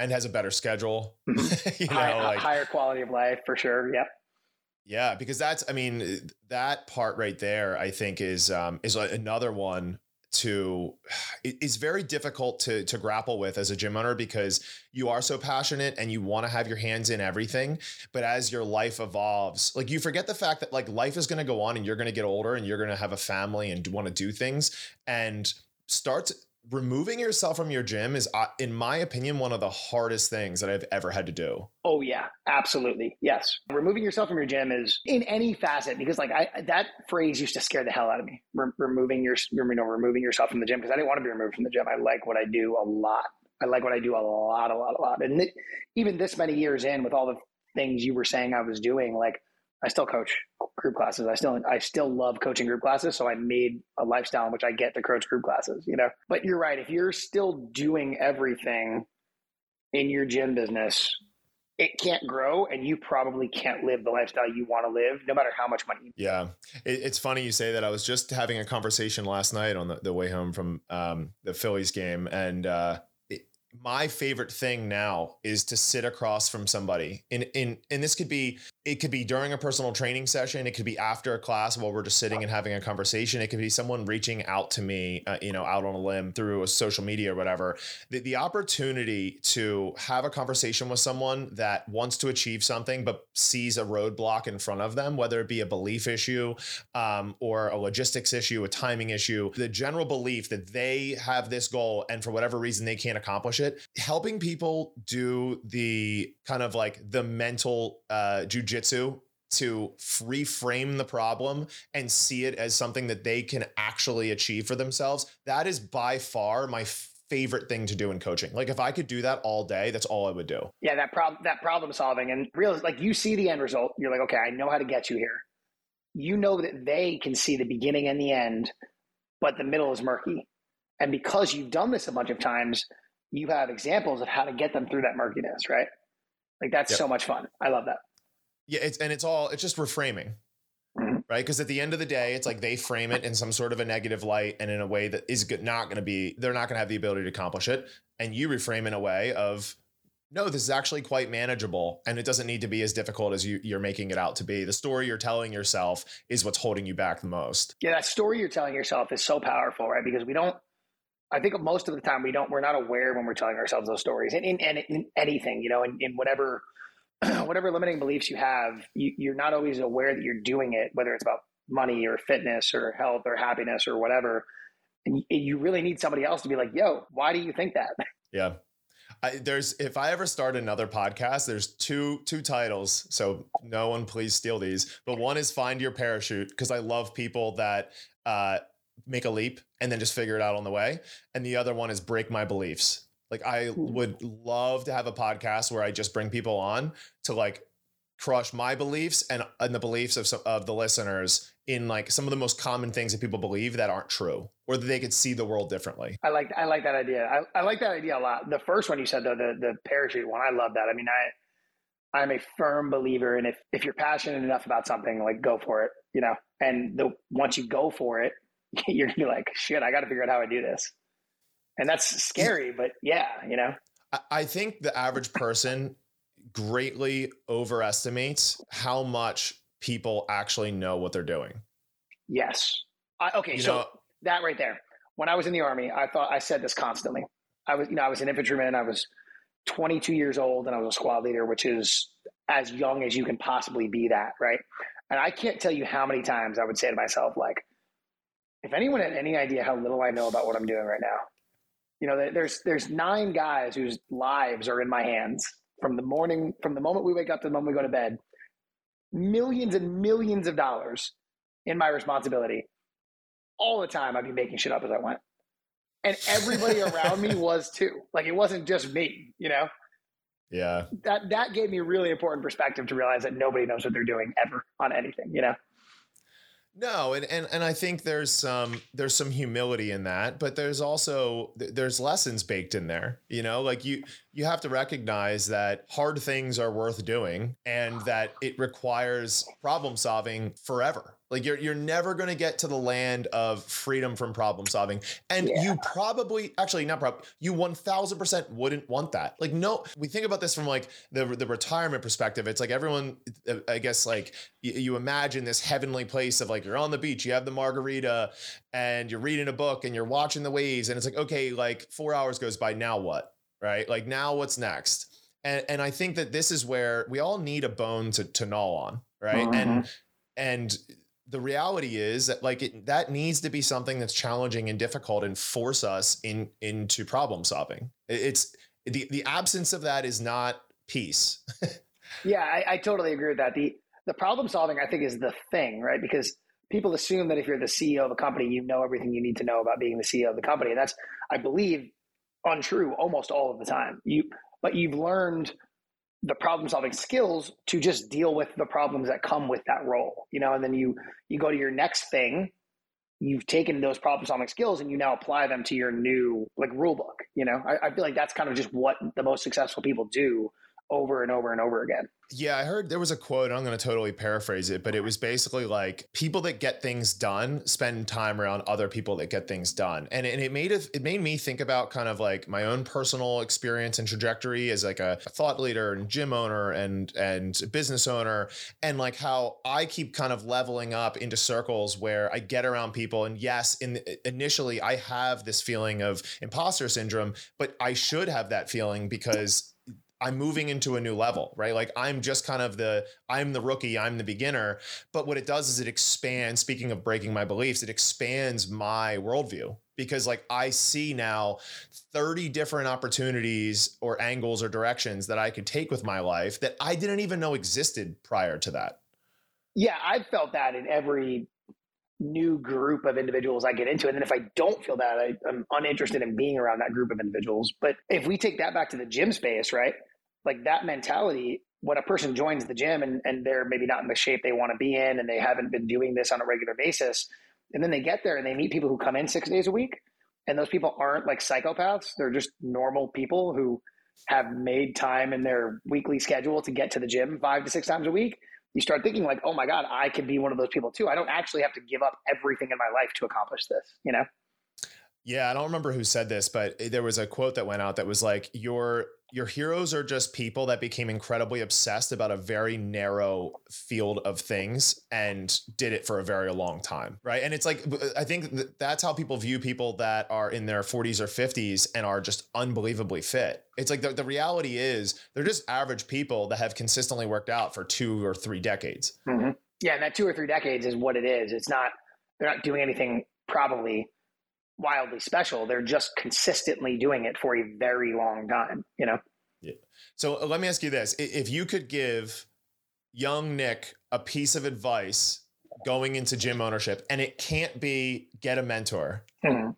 and has a better schedule. Mm-hmm. you know, High, like, higher quality of life for sure. Yep. Yeah, because that's I mean that part right there I think is um is another one to it's very difficult to to grapple with as a gym owner because you are so passionate and you want to have your hands in everything but as your life evolves like you forget the fact that like life is going to go on and you're going to get older and you're going to have a family and want to do things and start removing yourself from your gym is uh, in my opinion one of the hardest things that i've ever had to do. Oh yeah. Absolutely. Yes. Removing yourself from your gym is in any facet because like i that phrase used to scare the hell out of me. Re- removing your you know removing yourself from the gym because i didn't want to be removed from the gym. I like what i do a lot. I like what i do a lot a lot a lot. And it, even this many years in with all the things you were saying i was doing like I still coach group classes. I still I still love coaching group classes. So I made a lifestyle in which I get to coach group classes. You know, but you're right. If you're still doing everything in your gym business, it can't grow, and you probably can't live the lifestyle you want to live, no matter how much money. Yeah, it, it's funny you say that. I was just having a conversation last night on the, the way home from um, the Phillies game, and uh, my favorite thing now is to sit across from somebody in in and this could be it could be during a personal training session it could be after a class while we're just sitting and having a conversation it could be someone reaching out to me uh, you know out on a limb through a social media or whatever. The, the opportunity to have a conversation with someone that wants to achieve something but sees a roadblock in front of them whether it be a belief issue um, or a logistics issue a timing issue the general belief that they have this goal and for whatever reason they can't accomplish it helping people do the kind of like the mental uh jujitsu to reframe the problem and see it as something that they can actually achieve for themselves. That is by far my favorite thing to do in coaching. Like if I could do that all day, that's all I would do. Yeah, that problem that problem solving and real like you see the end result, you're like, okay, I know how to get you here. You know that they can see the beginning and the end, but the middle is murky. And because you've done this a bunch of times, you have examples of how to get them through that murkiness, right? Like that's yep. so much fun. I love that. Yeah, it's and it's all it's just reframing. Mm-hmm. Right? Because at the end of the day, it's like they frame it in some sort of a negative light and in a way that is not going to be, they're not going to have the ability to accomplish it. And you reframe in a way of, no, this is actually quite manageable and it doesn't need to be as difficult as you, you're making it out to be. The story you're telling yourself is what's holding you back the most. Yeah, that story you're telling yourself is so powerful, right? Because we don't, I think most of the time we don't, we're not aware when we're telling ourselves those stories and in, in, in, anything, you know, in, in whatever, whatever limiting beliefs you have, you, are not always aware that you're doing it, whether it's about money or fitness or health or happiness or whatever. And you really need somebody else to be like, yo, why do you think that? Yeah. I, there's if I ever start another podcast, there's two two titles. So no one please steal these. But one is find your parachute because I love people that uh, make a leap and then just figure it out on the way. And the other one is break my beliefs. Like I would love to have a podcast where I just bring people on to like crush my beliefs and and the beliefs of some, of the listeners in like some of the most common things that people believe that aren't true or that they could see the world differently. I like I like that idea. I, I like that idea a lot. The first one you said though, the the parachute one, I love that. I mean, I I'm a firm believer and if if you're passionate enough about something, like go for it, you know. And the once you go for it, you're gonna be like, shit, I got to figure out how I do this. And that's scary, but yeah, you know. I think the average person greatly overestimates how much people actually know what they're doing. Yes. I, okay, you so know, that right there. When I was in the army, I thought I said this constantly. I was, you know, I was an infantryman. I was 22 years old, and I was a squad leader, which is as young as you can possibly be. That right. And I can't tell you how many times I would say to myself, like, if anyone had any idea how little I know about what I'm doing right now, you know, there's there's nine guys whose lives are in my hands from the morning, from the moment we wake up to the moment we go to bed, millions and millions of dollars in my responsibility. All the time, I'd be making shit up as I went. And everybody around me was too. Like it wasn't just me, you know? Yeah. That that gave me really important perspective to realize that nobody knows what they're doing ever on anything, you know? No, and, and and I think there's some there's some humility in that, but there's also there's lessons baked in there. You know, like you you have to recognize that hard things are worth doing and that it requires problem solving forever. Like you're you're never going to get to the land of freedom from problem solving. And yeah. you probably actually not probably you 1000% wouldn't want that. Like no, we think about this from like the the retirement perspective. It's like everyone uh, I guess like you, you imagine this heavenly place of like you're on the beach, you have the margarita and you're reading a book and you're watching the waves and it's like okay, like 4 hours goes by now what? Right? Like now what's next? And, and I think that this is where we all need a bone to, to gnaw on, right? Mm-hmm. And and the reality is that like it, that needs to be something that's challenging and difficult and force us in into problem solving. It's the the absence of that is not peace. yeah, I, I totally agree with that. The the problem solving I think is the thing, right? Because people assume that if you're the CEO of a company, you know everything you need to know about being the CEO of the company. And that's, I believe, untrue almost all of the time. You but you've learned the problem solving skills to just deal with the problems that come with that role you know and then you you go to your next thing you've taken those problem solving skills and you now apply them to your new like rule book you know I, I feel like that's kind of just what the most successful people do over and over and over again. Yeah, I heard there was a quote. I'm going to totally paraphrase it, but it was basically like people that get things done spend time around other people that get things done, and, and it made it it made me think about kind of like my own personal experience and trajectory as like a thought leader and gym owner and and business owner, and like how I keep kind of leveling up into circles where I get around people, and yes, in initially I have this feeling of imposter syndrome, but I should have that feeling because I'm moving into a new level, right? Like I'm just kind of the I'm the rookie, I'm the beginner. But what it does is it expands, speaking of breaking my beliefs, it expands my worldview because like I see now 30 different opportunities or angles or directions that I could take with my life that I didn't even know existed prior to that. Yeah, I've felt that in every new group of individuals I get into. And then if I don't feel that, I, am uninterested in being around that group of individuals. But if we take that back to the gym space, right? Like that mentality when a person joins the gym and, and they're maybe not in the shape they want to be in and they haven't been doing this on a regular basis and then they get there and they meet people who come in six days a week and those people aren't like psychopaths they're just normal people who have made time in their weekly schedule to get to the gym five to six times a week you start thinking like oh my god i could be one of those people too. I don't actually have to give up everything in my life to accomplish this you know? Yeah i don't remember who said this but eh, there was a quote that went out that was like your your heroes are just people that became incredibly obsessed about a very narrow field of things and did it for a very long time right? And it's like i think that's how people view people that are in their 40s or 50s and are just unbelievably fit. It's like the, the reality is they're just average people that have consistently worked out for two or three decades. Mm-hmm. yeah and that two or three decades is what it is. It's not they're not doing anything probably wildly special. They're just consistently doing it for a very long time, you know? Yeah. So uh, let me ask you this. If you could give young Nick a piece of advice going into gym ownership and it can't be get a mentor, mm-hmm.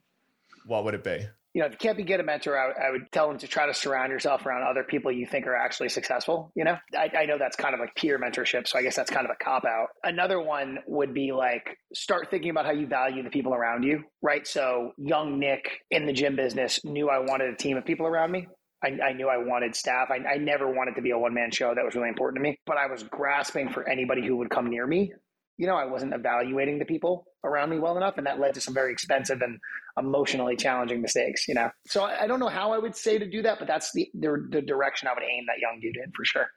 what would it be? You know, if you can't be get a mentor, I, I, would tell them to try to surround yourself around other people you think are actually successful. You know, I, I know that's kind of like peer mentorship. So I guess that's kind of a cop out. Another one would be like start thinking about how you value the people around you, right? So young Nick in the gym business knew I wanted a team of people around me. I, I, knew I wanted staff. I, I never wanted to be a one man show. That was really important to me. But I was grasping for anybody who would come near me you know, I wasn't evaluating the people around me well enough, and that led to some very expensive and emotionally challenging mistakes. You know, so I, I don't know how I would say to do that, but that's the, the, the direction I would aim that young dude in for sure.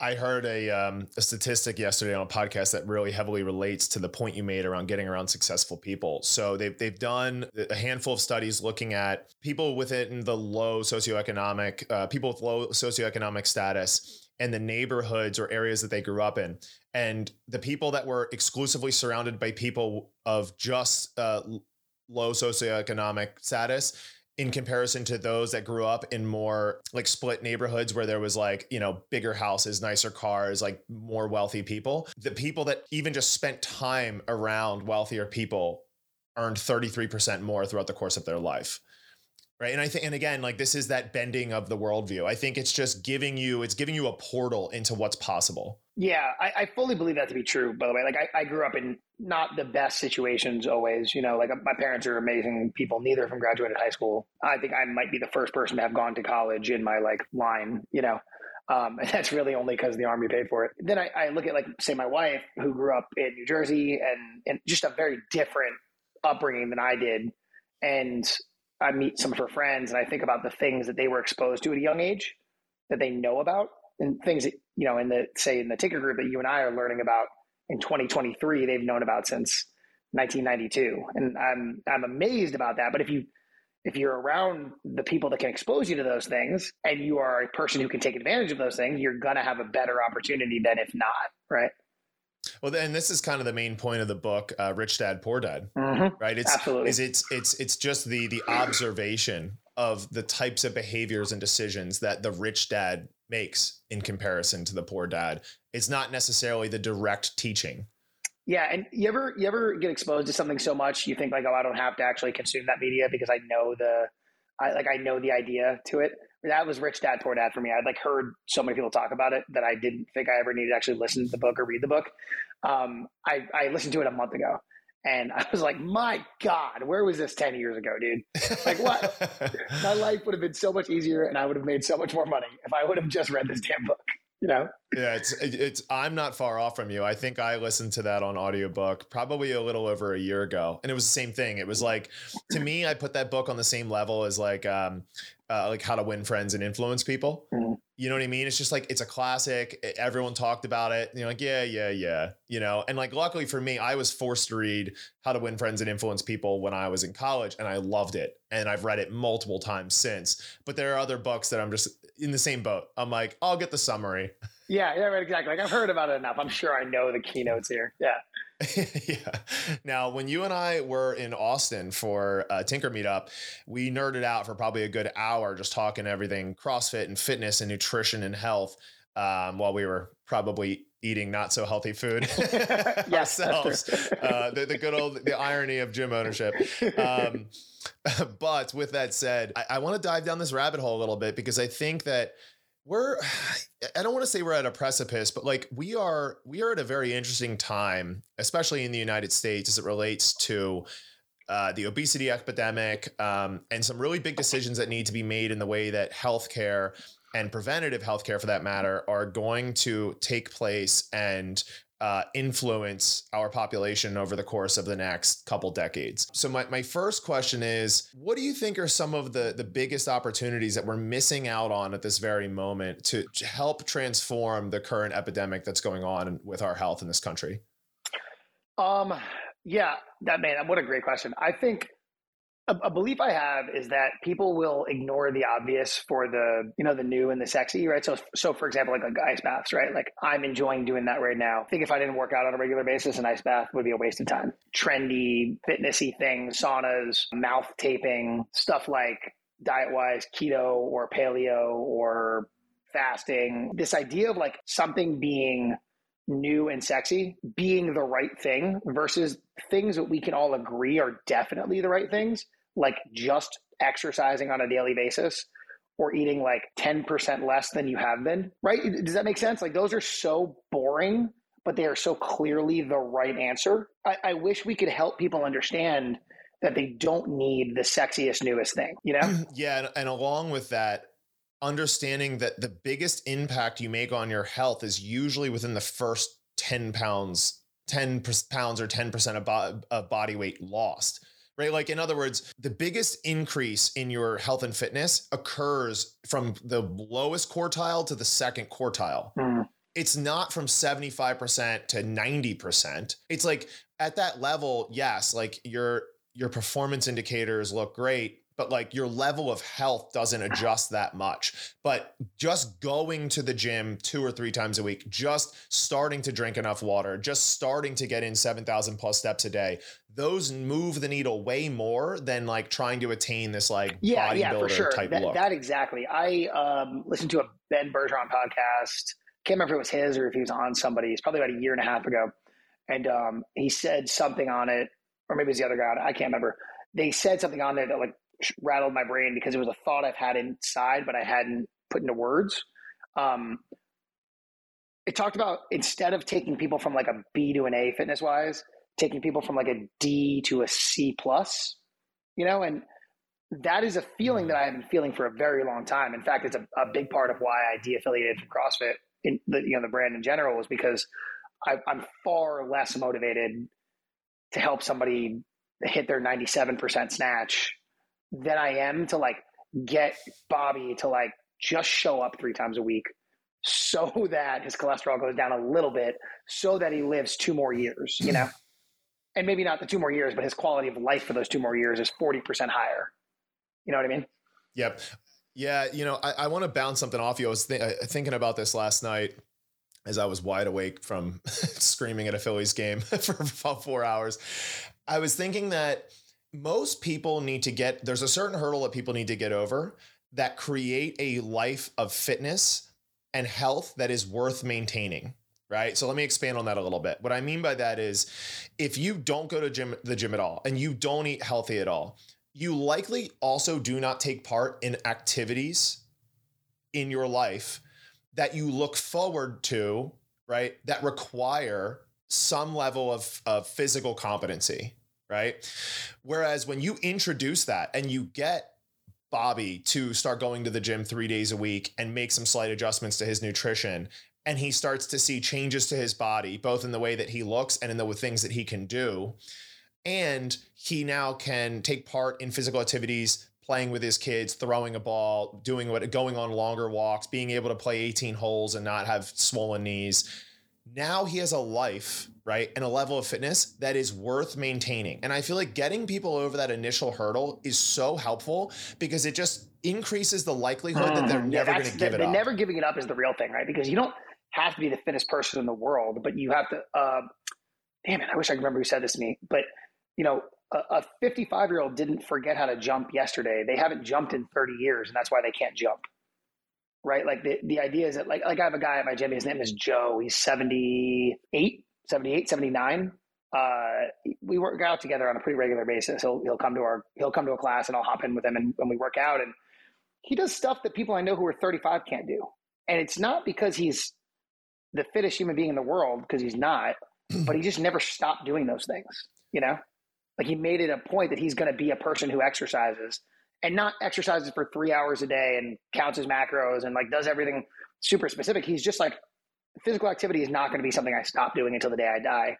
I heard a, um, a statistic yesterday on a podcast that really heavily relates to the point you made around getting around successful people. So they've, they've done a handful of studies looking at people within the low socioeconomic, uh, people with low socioeconomic status and the neighborhoods or areas that they grew up in and the people that were exclusively surrounded by people of just uh, low socioeconomic status in comparison to those that grew up in more like split neighborhoods where there was like you know bigger houses nicer cars like more wealthy people. The people that even just spent time around wealthier people earned 33% more throughout the course of their life right? And i think and again like this is that bending of the worldview. I think it's just giving you it's giving you a portal into what's possible. Yeah i, I fully believe that to be true by the way. Like I, I, grew up in not the best situations always you know like my parents are amazing people neither of them graduated high school i think i might be the first person to have gone to college in my like line you know um, and that's really only because the army paid for it. Then I, I, look at like say my wife who grew up in New Jersey and and just a very different upbringing than I did, and I meet some of her friends and I think about the things that they were exposed to at a young age that they know about and things that, you know, in the, say, in the Tinker group that you and I are learning about in 2023, they've known about since 1992. And I'm, I'm amazed about that. But if you, if you're around the people that can expose you to those things and you are a person who can take advantage of those things, you're going to have a better opportunity than if not, right? Well, then this is kind of the main point of the book, uh, "Rich Dad Poor Dad," mm-hmm. right? It's Absolutely. Is it's it's it's just the the observation of the types of behaviors and decisions that the rich dad makes in comparison to the poor dad. It's not necessarily the direct teaching. Yeah, and you ever you ever get exposed to something so much you think like, oh, I don't have to actually consume that media because I know the, I like I know the idea to it that was Rich Dad Poor Dad for me. I'd like heard so many people talk about it that I didn't think I ever needed to actually listen to the book or read the book. Um, I, I listened to it a month ago and I was like, my God, where was this 10 years ago, dude? Like, what? my life would have been so much easier and I would have made so much more money if I would have just read this damn book. You know? Yeah, it's it's I'm not far off from you. I think I listened to that on audiobook probably a little over a year ago. And it was the same thing. It was like to me, I put that book on the same level as like um uh, like how to win friends and influence people. Mm-hmm. You know what I mean? It's just like it's a classic. Everyone talked about it. You're like, yeah, yeah, yeah. You know, and like luckily for me, I was forced to read How to Win Friends and Influence People when I was in college, and I loved it. And I've read it multiple times since. But there are other books that I'm just in the same boat. I'm like, I'll get the summary. Yeah, yeah, right, exactly. Like I've heard about it enough. I'm sure I know the keynotes here. Yeah. yeah. Now, when you and I were in Austin for a Tinker Meetup, we nerded out for probably a good hour just talking everything CrossFit and fitness and nutrition and health um, while we were probably eating not so healthy food ourselves. Uh, the, the, good old the irony of gym ownership. Um, but with that said, I, I want to dive down this rabbit hole a little bit because I think that we're i don't want to say we're at a precipice but like we are we are at a very interesting time especially in the united states as it relates to uh, the obesity epidemic um, and some really big decisions that need to be made in the way that healthcare and preventative healthcare for that matter are going to take place and uh, influence our population over the course of the next couple decades. So my, my first question is, what do you think are some of the, the biggest opportunities that we're missing out on at this very moment to, help transform the current epidemic that's going on with our health in this country? Um, yeah, that man, what a great question. I think a, belief I have is that people will ignore the obvious for the you know the new and the sexy, right? So so for example, like, like ice baths, right? Like I'm enjoying doing that right now. I think if I didn't work out on a regular basis, an ice bath would be a waste of time. Trendy, fitnessy things, saunas, mouth taping, stuff like diet wise keto or paleo or fasting. This idea of like something being new and sexy being the right thing versus things that we can all agree are definitely the right things, like just exercising on a daily basis or eating like 10% less than you have been, right? Does that make sense? Like those are so boring, but they are so clearly the right answer. I, I wish we could help people understand that they don't need the sexiest, newest thing, you know? yeah. And, and along with that, understanding that the biggest impact you make on your health is usually within the first 10 pounds 10 pounds or 10% of, bo- of body weight lost right? Like in other words the biggest increase in your health and fitness occurs from the lowest quartile to the second quartile. Mm. it's not from 75% to 90% it's like at that level yes like your your performance indicators look great but like your level of health doesn't adjust that much. But just going to the gym two or three times a week, just starting to drink enough water, just starting to get in 7,000 plus steps a day, those move the needle way more than like trying to attain this like yeah, bodybuilder yeah, for sure. type that, look. That exactly. I um, listened to a Ben Bergeron podcast. Can't remember if it was his or if he was on somebody's. Probably about a year and a half ago, and um, he said something on it, or maybe it was the other guy. I can't remember. They said something on there that like rattled my brain because it was a thought I've had inside, but I hadn't put into words. Um, it talked about instead of taking people from like a B to an A fitness wise, taking people from like a D to a C plus, you know, and that is a feeling that I have been feeling for a very long time. In fact, it's a, a big part of why I de-affiliated from CrossFit in the you know the brand in general is because I, I'm far less motivated to help somebody hit their 97% snatch than I am to like get Bobby to like just show up three times a week so that his cholesterol goes down a little bit so that he lives two more years, you know? and maybe not the two more years, but his quality of life for those two more years is 40% higher. You know what I mean? Yep. Yeah. You know, I, I want to bounce something off you. I was th- uh, thinking about this last night as I was wide awake from screaming at a Phillies game for about four hours. I was thinking that most people need to get there's a certain hurdle that people need to get over that create a life of fitness and health that is worth maintaining right? So let me expand on that a little bit. What i mean by that is if you don't go to gym the gym at all and you don't eat healthy at all you likely also do not take part in activities in your life that you look forward to right that require some level of, of physical competency right? Whereas when you introduce that and you get Bobby to start going to the gym three days a week and make some slight adjustments to his nutrition, and he starts to see changes to his body, both in the way that he looks and in the things that he can do. And he now can take part in physical activities, playing with his kids, throwing a ball, doing what, going on longer walks, being able to play 18 holes and not have swollen knees now he has a life, right? And a level of fitness that is worth maintaining. And I feel like getting people over that initial hurdle is so helpful because it just increases the likelihood mm-hmm. that they're mm-hmm. never yeah, going to give it up. Never giving it up is the real thing, right? Because you don't have to be the fittest person in the world, but you have to. Uh, damn it! I wish I could remember who said this to me, but you know, a 55 year old didn't forget how to jump yesterday. They haven't jumped in 30 years, and that's why they can't jump right? Like the, the idea is that like, like I have a guy at my gym, his name is Joe. He's 78, 78, 79. Uh, we work out together on a pretty regular basis. He'll, he'll come to our, he'll come to a class and I'll hop in with him and when we work out and he does stuff that people I know who are 35 can't do. And it's not because he's the fittest human being in the world because he's not, but he just never stopped doing those things, you know? Like he made it a point that he's going to be a person who exercises and not exercises for three hours a day and counts his macros and like does everything super specific. He's just like physical activity is not going to be something I stop doing until the day I die.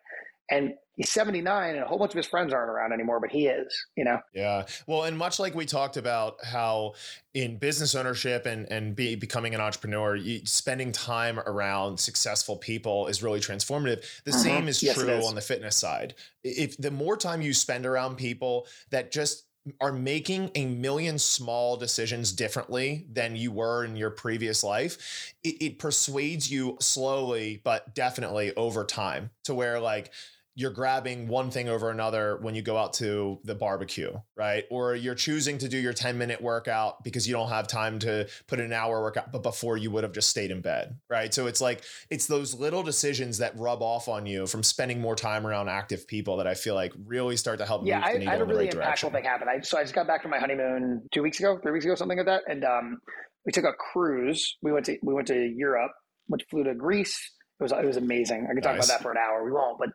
And he's 79 and a whole bunch of his friends aren't around anymore, but he is, you know? Yeah. Well, and much like we talked about how in business ownership and, and be, becoming an entrepreneur, you, spending time around successful people is really transformative. The mm-hmm. same is yes, true is. on the fitness side. If the more time you spend around people that just are making a million small decisions differently than you were in your previous life, it, it persuades you slowly, but definitely over time to where like you're grabbing one thing over another when you go out to the barbecue, right? Or you're choosing to do your 10 minute workout because you don't have time to put an hour workout, but before you would have just stayed in bed, right? So it's like, it's those little decisions that rub off on you from spending more time around active people that I feel like really start to help yeah, I, I had a really right impactful direction. thing happen. I, so I just got back from my honeymoon two weeks ago, three weeks ago, something like that. And um, we took a cruise. We went to, we went to Europe, went flew to Greece. It was, it was amazing. I could talk Nice. about that for an hour. We won't, but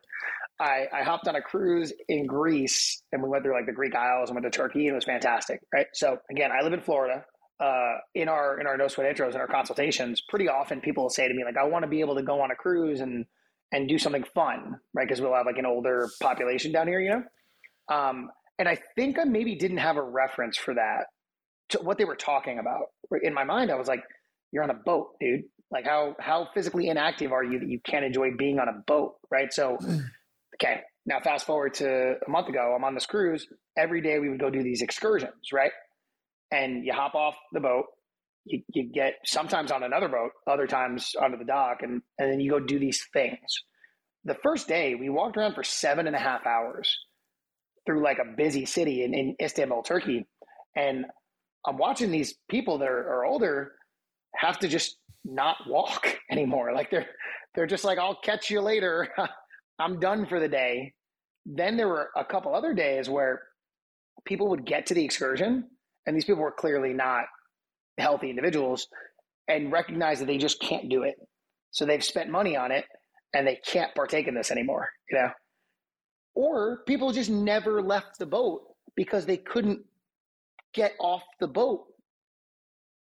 I, I hopped on a cruise in Greece and we went through like the Greek Isles and went to Turkey and it was fantastic. Right. So again, I live in Florida. Uh, in our in our no sweat intros and our consultations, pretty often people will say to me like, "I want to be able to go on a cruise and and do something fun, right? Because we'll have like an older population down here, you know." Um, and I think I maybe didn't have a reference for that to what they were talking about. In my mind, I was like, "You're on a boat, dude. Like how how physically inactive are you that you can't enjoy being on a boat, right?" So Okay. Now, fast forward to a month ago, I'm on this cruise. Every day we would go do these excursions, right? And you hop off the boat, you, you get sometimes on another boat, other times onto the dock, and, and then you go do these things. The first day, we walked around for seven and a half hours through like a busy city in, in Istanbul, Turkey. And I'm watching these people that are, are older have to just not walk anymore. Like they're, they're just like, I'll catch you later. I'm done for the day. Then there were a couple other days where people would get to the excursion, and these people were clearly not healthy individuals and recognize that they just can't do it. So they've spent money on it and they can't partake in this anymore, you know? Or people just never left the boat because they couldn't get off the boat.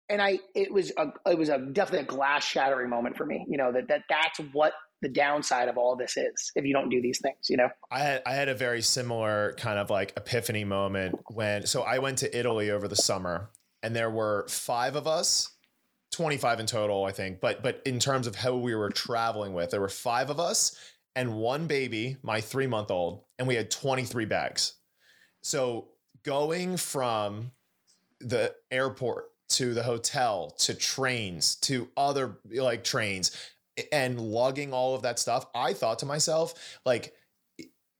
And I, it was a, it was a definitely a glass shattering moment for me, you know, that, that that's what the downside of all this is if you don't do these things, you know? I had I had a very similar kind of like epiphany moment when so I went to Italy over the summer and there were five of us 25 in total I think but but in terms of how we were traveling with there were five of us and one baby my 3 month old and we had 23 bags so going from the airport to the hotel to trains to other like trains and logging all of that stuff i thought to myself like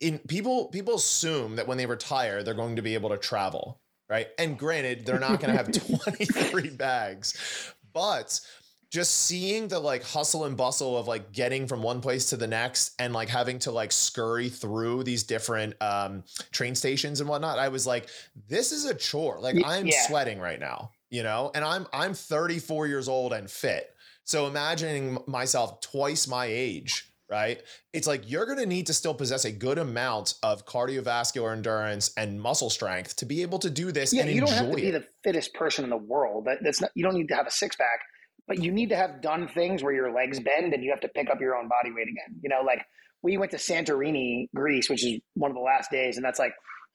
in people people assume that when they retire they're going to be able to travel right? And granted they're not going to have 23 bags but just seeing the like hustle and bustle of like getting from one place to the next and like having to like scurry through these different um train stations and whatnot i was like this is a chore. Like i'm yeah. sweating right now you know? And i'm i'm 34 years old and fit so imagining myself twice my age right it's like you're going to need to still possess a good amount of cardiovascular endurance and muscle strength to be able to do this Yeah, you don't have to be it the fittest person in the world. That, that's not. You don't need to have a six pack, but you need to have done things where your legs bend and you have to pick up your own body weight again. You know, like we went to Santorini, Greece, which is one of the last days, and that's like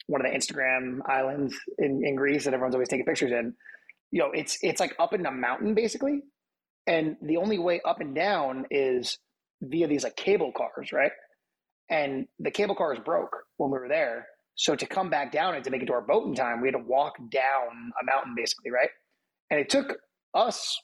one of the Instagram islands in, in Greece that everyone's always taking pictures in. You know, it's it's like up in a mountain basically, and the only way up and down is via these like cable cars, right? And the cable cars broke when we were there. So to come back down and to make it to our boat in time, we had to walk down a mountain basically, right? And it took us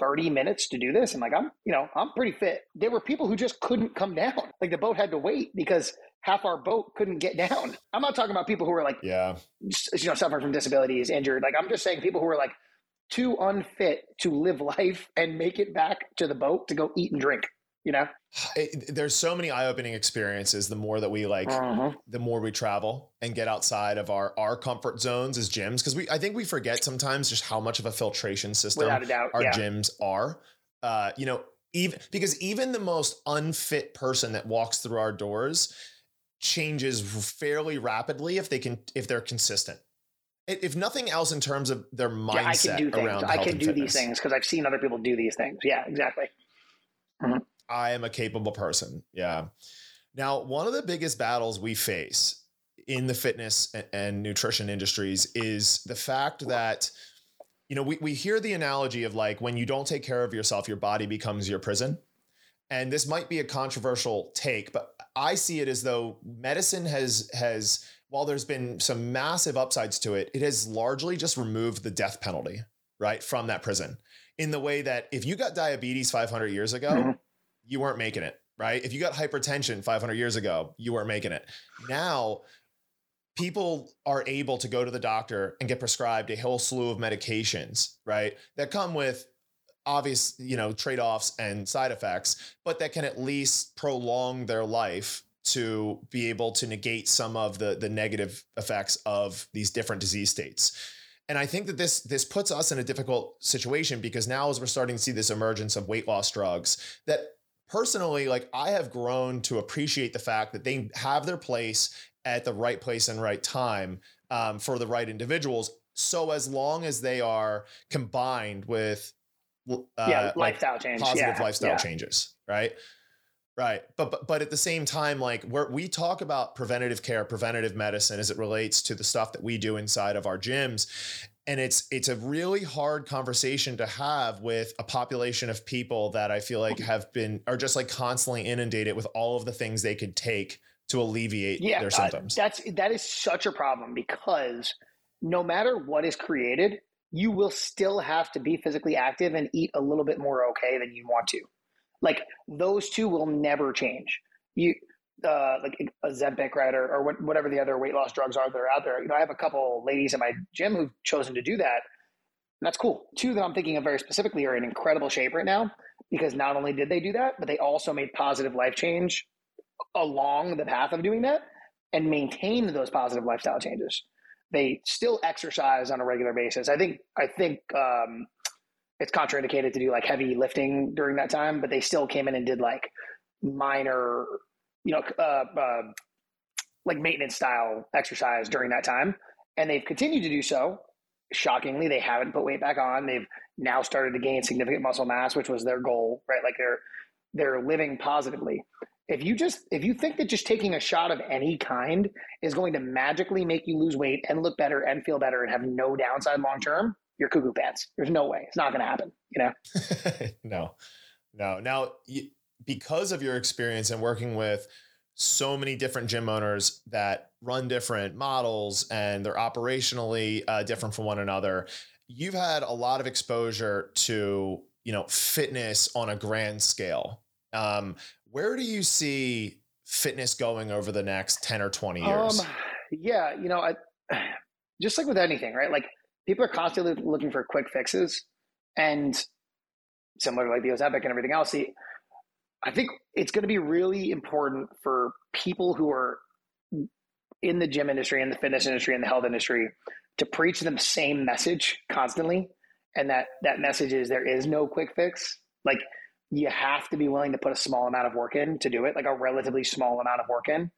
30 minutes to do this. And like, I'm, you know, I'm pretty fit. There were people who just couldn't come down. Like the boat had to wait because half our boat couldn't get down. I'm not talking about people who were like, yeah you know, suffering from disabilities, injured. Like I'm just saying people who were like too unfit to live life and make it back to the boat to go eat and drink, you know? it, there's so many eye-opening experiences the more that we like Mhm. the more we travel and get outside of our our comfort zones as gyms because we i think we forget sometimes just how much of a filtration system a doubt. our yeah. gyms are uh you know even because even the most unfit person that walks through our doors changes fairly rapidly if they can if they're consistent if nothing else in terms of their mindset yeah, I can do things. around I can do fitness. these things because I've seen other people do these things. Yeah, exactly. Mm-hmm. I am a capable person. Yeah. Now, one of the biggest battles we face in the fitness a- and nutrition industries is the fact that, you know, we, we hear the analogy of like when you don't take care of yourself, your body becomes your prison. And this might be a controversial take, but I see it as though medicine has has while there's been some massive upsides to it, it has largely just removed the death penalty, right, from that prison in the way that if you got diabetes 500 years ago, mm-hmm. you weren't making it, right? If you got hypertension 500 years ago, you weren't making it. Now, people are able to go to the doctor and get prescribed a whole slew of medications, right? That come with obvious, you know, trade-offs and side effects, but that can at least prolong their life to be able to negate some of the the negative effects of these different disease states. And I think that this this puts us in a difficult situation because now as we're starting to see this emergence of weight loss drugs that personally like I have grown to appreciate the fact that they have their place at the right place and right time um, for the right individuals. So as long as they are combined with uh, yeah, lifestyle like change, positive yeah. lifestyle yeah. changes, right? Right. But, but but at the same time, like where we talk about preventative care, preventative medicine as it relates to the stuff that we do inside of our gyms. And it's it's a really hard conversation to have with a population of people that I feel like have been are just like constantly inundated with all of the things they could take to alleviate yeah, their symptoms. Uh, that's that is such a problem because no matter what is created, you will still have to be physically active and eat a little bit more okay than you want to. Like those two will never change. You uh, like Ozempic, right, or, or whatever the other weight loss drugs are that are out there. You know, I have a couple ladies in my gym who've chosen to do that. That's cool. Two that I'm thinking of very specifically are in incredible shape right now because not only did they do that, but they also made positive life change along the path of doing that and maintained those positive lifestyle changes. They still exercise on a regular basis. I think I think um, it's contraindicated to do like heavy lifting during that time, but they still came in and did like minor, you know, uh, uh, like maintenance style exercise during that time. And they've continued to do so. Shockingly, they haven't put weight back on. They've now started to gain significant muscle mass, which was their goal, right? Like they're they're living positively. If you just if you think that just taking a shot of any kind is going to magically make you lose weight and look better and feel better and have no downside long term, you're cuckoo pants. There's no way. It's not going to happen, you know? no, no. Now, because of your experience and working with so many different gym owners that run different models and they're operationally uh, different from one another, you've had a lot of exposure to, you know, fitness on a grand scale. Um, where do you see fitness going over the next 10 or 20 years? Um, yeah, you know, I, just like with anything, right? Like people are constantly looking for quick fixes and similar to like the Ozempic and everything else. I think it's going to be really important for people who are in the gym industry, in the fitness industry, in the health industry to preach the same message constantly. And that that message is there is no quick fix. Like you have to be willing to put a small amount of work in to do it, like a relatively small amount of work in.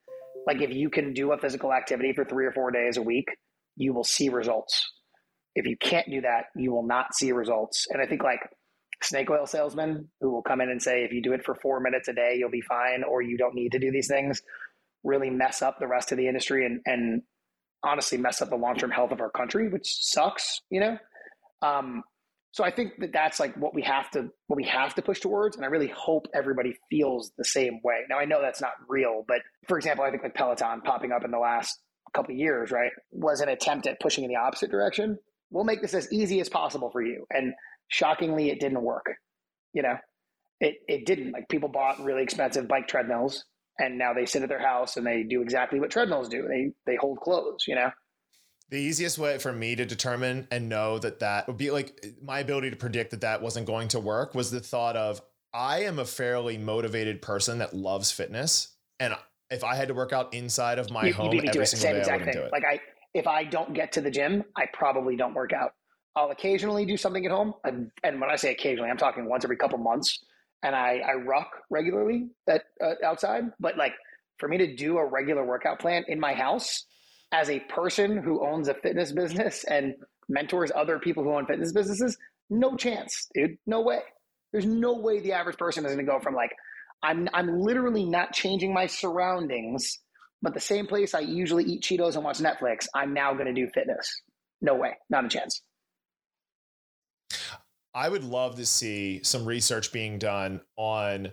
Like if you can do a physical activity for three or four days a week, you will see results if you can't do that, you will not see results. And I think like snake oil salesmen who will come in and say, if you do it for four minutes a day, you'll be fine, or you don't need to do these things, really mess up the rest of the industry and, and honestly mess up the long term health of our country, which sucks, you know? Um, so I think that that's like what we have to what we have to push towards, and I really hope everybody feels the same way. Now I know that's not real, but for example, I think like Peloton popping up in the last couple years, right, was an attempt at pushing in the opposite direction we'll make this as easy as possible for you. And shockingly, it didn't work. You know, it, it didn't. Like people bought really expensive bike treadmills and now they sit at their house and they do exactly what treadmills do. They, they hold clothes, you know? The easiest way for me to determine and know that that would be like my ability to predict that that wasn't going to work was the thought of I am a fairly motivated person that loves fitness. And if I had to work out inside of my you, home you every single day, I wouldn't thing. do it. Like I, if I don't get to the gym, I probably don't work out. I'll occasionally do something at home. And, and when I say occasionally, I'm talking once every couple months. And I, I ruck regularly at, uh, outside. But like for me to do a regular workout plan in my house as a person who owns a fitness business and mentors other people who own fitness businesses, no chance, dude. No way. There's no way the average person is going to go from like, I'm, I'm literally not changing my surroundings but the same place I usually eat Cheetos and watch Netflix, I'm now going to do fitness. No way, not a chance. I would love to see some research being done on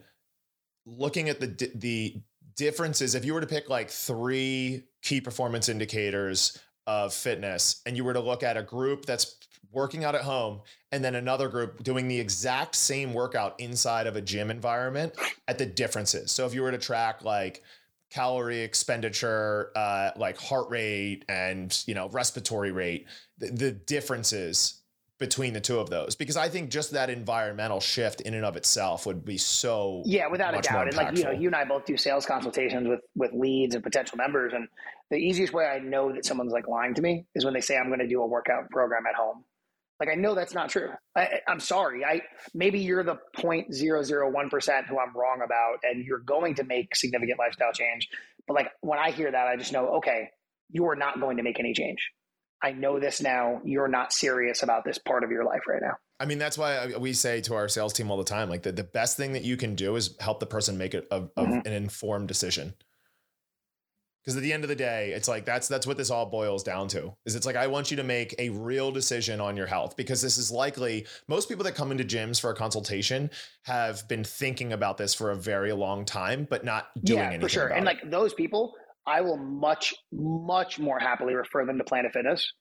looking at the the differences if you were to pick like three key performance indicators of fitness and you were to look at a group that's working out at home and then another group doing the exact same workout inside of a gym environment at the differences. So if you were to track like calorie expenditure, uh, like heart rate and you know respiratory rate, the, the differences between the two of those. Because I think just that environmental shift in and of itself would be so yeah without a doubt. and like you know you and I both do sales consultations with with leads and potential members. And the easiest way I know that someone's like lying to me is when they say I'm going to do a workout program at home like I know that's not true I, I'm sorry I maybe you're the 0.001 percent who I'm wrong about and you're going to make significant lifestyle change but like when I hear that I just know okay you are not going to make any change I know this now. You're not serious about this part of your life right now. I mean, that's why we say to our sales team all the time, like the, the best thing that you can do is help the person make a, a, mm-hmm. an informed decision. Because at the end of the day, it's like that's that's what this all boils down to. Is it's like I want you to make a real decision on your health because this is likely most people that come into gyms for a consultation have been thinking about this for a very long time, but not doing yeah, anything. for sure. and like those people, I will much, much more happily refer them to Planet Fitness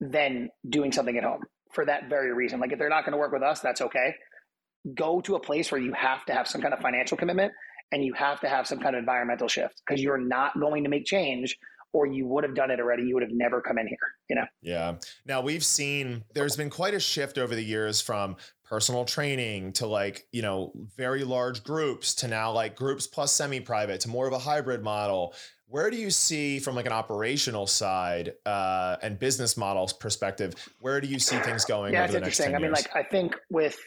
than doing something at home for that very reason. Like if they're not going to work with us, that's okay. Go to a place where you have to have some kind of financial commitment and you have to have some kind of environmental shift because you're not going to make change or you would have done it already. You would have never come in here, you know? Yeah. Now we've seen there's been quite a shift over the years from personal training to like, you know, very large groups to now like groups plus semi private to more of a hybrid model. Where do you see from like an operational side uh, and business models perspective, where do you see things going yeah, over the next 10 years? I mean, like I think with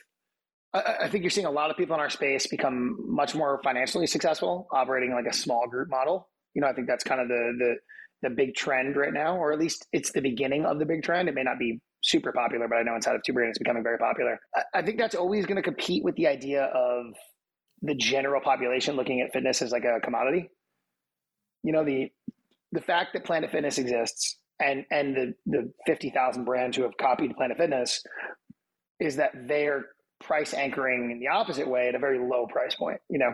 I think you're seeing a lot of people in our space become much more financially successful operating like a small group model. You know, I think that's kind of the the the big trend right now, or at least it's the beginning of the big trend. It may not be super popular, but I know inside of Two Brain it's becoming very popular. I think that's always going to compete with the idea of the general population looking at fitness as like a commodity. You know, the the fact that Planet Fitness exists and and the the fifty thousand brands who have copied Planet Fitness is that they're price anchoring in the opposite way at a very low price point. You know,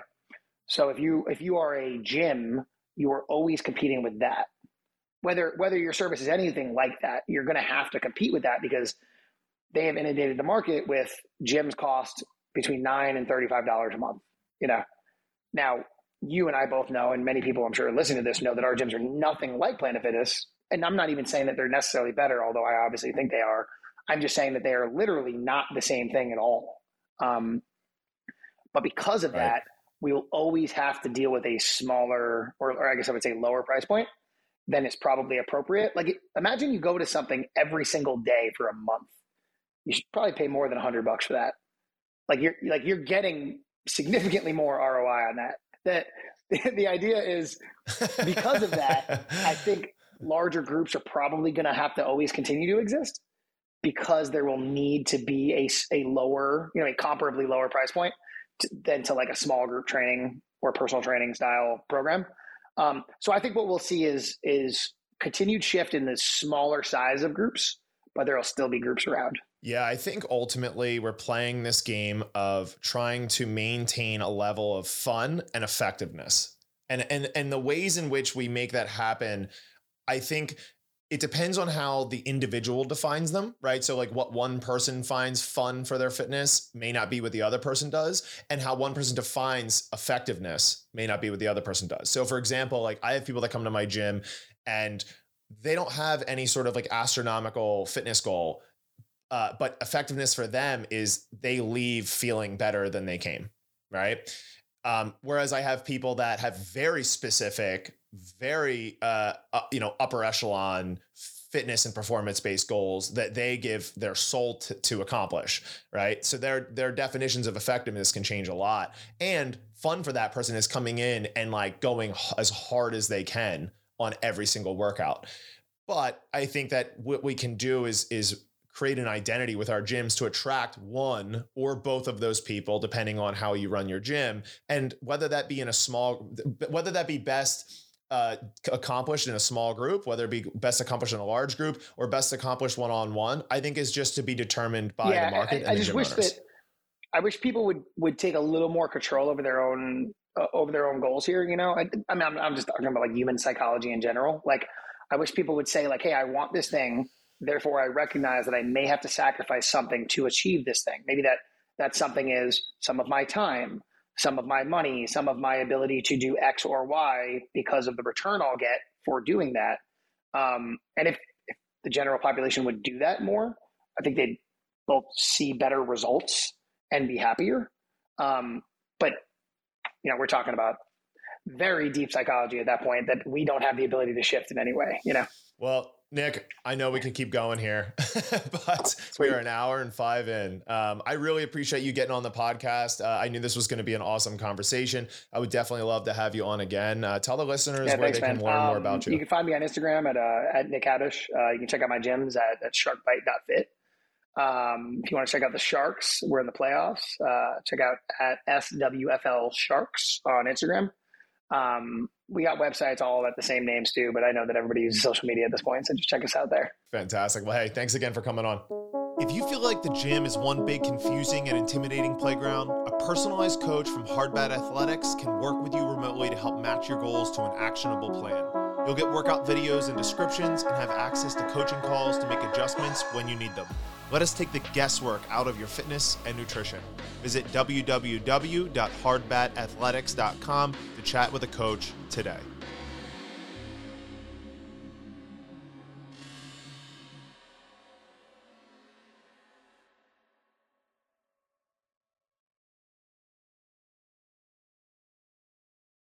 so if you if you are a gym, you are always competing with that whether whether your service is anything like that, you're going to have to compete with that because they have inundated the market with gyms cost between nine and thirty five dollars a month. You know, now you and I both know, and many people I'm sure are listening to this know that our gyms are nothing like Planet Fitness. And I'm not even saying that they're necessarily better, although I obviously think they are. I'm just saying that they are literally not the same thing at all. Um, but because of right. that, we will always have to deal with a smaller, or, or I guess I would say lower price point then it's probably appropriate. Like imagine you go to something every single day for a month. You should probably pay more than hundred bucks for that. Like you're like you're getting significantly more ROI on that. That the idea is because of that, I think larger groups are probably going to have to always continue to exist because there will need to be a, a lower, you know, a comparably lower price point to, than to like a small group training or personal training style program. Um, so I think what we'll see is is continued shift in the smaller size of groups, but there'll still be groups around. Yeah, I think ultimately we're playing this game of trying to maintain a level of fun and effectiveness. And and and the ways in which we make that happen, I think it depends on how the individual defines them, right? So, like what one person finds fun for their fitness may not be what the other person does, and how one person defines effectiveness may not be what the other person does. So, for example, like I have people that come to my gym and they don't have any sort of like astronomical fitness goal, uh, but effectiveness for them is they leave feeling better than they came, right? Um, whereas I have people that have very specific very uh, uh, you know upper echelon fitness and performance based goals that they give their soul to, to accomplish right? So their their definitions of effectiveness can change a lot. And fun for that person is coming in and like going as hard as they can on every single workout. But i think that what we can do is is create an identity with our gyms to attract one or both of those people depending on how you run your gym. And whether that be in a small whether that be best uh, accomplished in a small group, whether it be best accomplished in a large group or best accomplished one on one, I think is just to be determined by yeah, the market. I, I just wish owners. that I wish people would would take a little more control over their own uh, over their own goals here. You know, I, I mean, I'm, I'm just talking about like human psychology in general. Like, I wish people would say like, "Hey, I want this thing." Therefore, I recognize that I may have to sacrifice something to achieve this thing. Maybe that that something is some of my time, some of my money, some of my ability to do X or Y because of the return I'll get for doing that. Um, and if, if the general population would do that more, I think they'd both see better results and be happier. Um, but you know, we're talking about very deep psychology at that point that we don't have the ability to shift in any way. You know. Well, Nick, I know we can keep going here, but we're an hour and five in. Um, I really appreciate you getting on the podcast. Uh, I knew this was going to be an awesome conversation. I would definitely love to have you on again. Uh, tell the listeners yeah, where thanks, they can learn um, more about you. You can find me on Instagram at uh, at Nick Habich. Uh, you can check out my gyms at, at sharkbite.fit. Um, if you want to check out the Sharks, we're in the playoffs. Uh, check out at SWFL Sharks on Instagram. Um, we got websites all at the same names too, but I know that everybody uses social media at this point, so just check us out there. Fantastic. Well, hey, thanks again for coming on. If you feel like the gym is one big confusing and intimidating playground, a personalized coach from Hardbat Athletics can work with you remotely to help match your goals to an actionable plan. You'll get workout videos and descriptions and have access to coaching calls to make adjustments when you need them. Let us take the guesswork out of your fitness and nutrition. Visit www.hardbatathletics.com to chat with a coach today.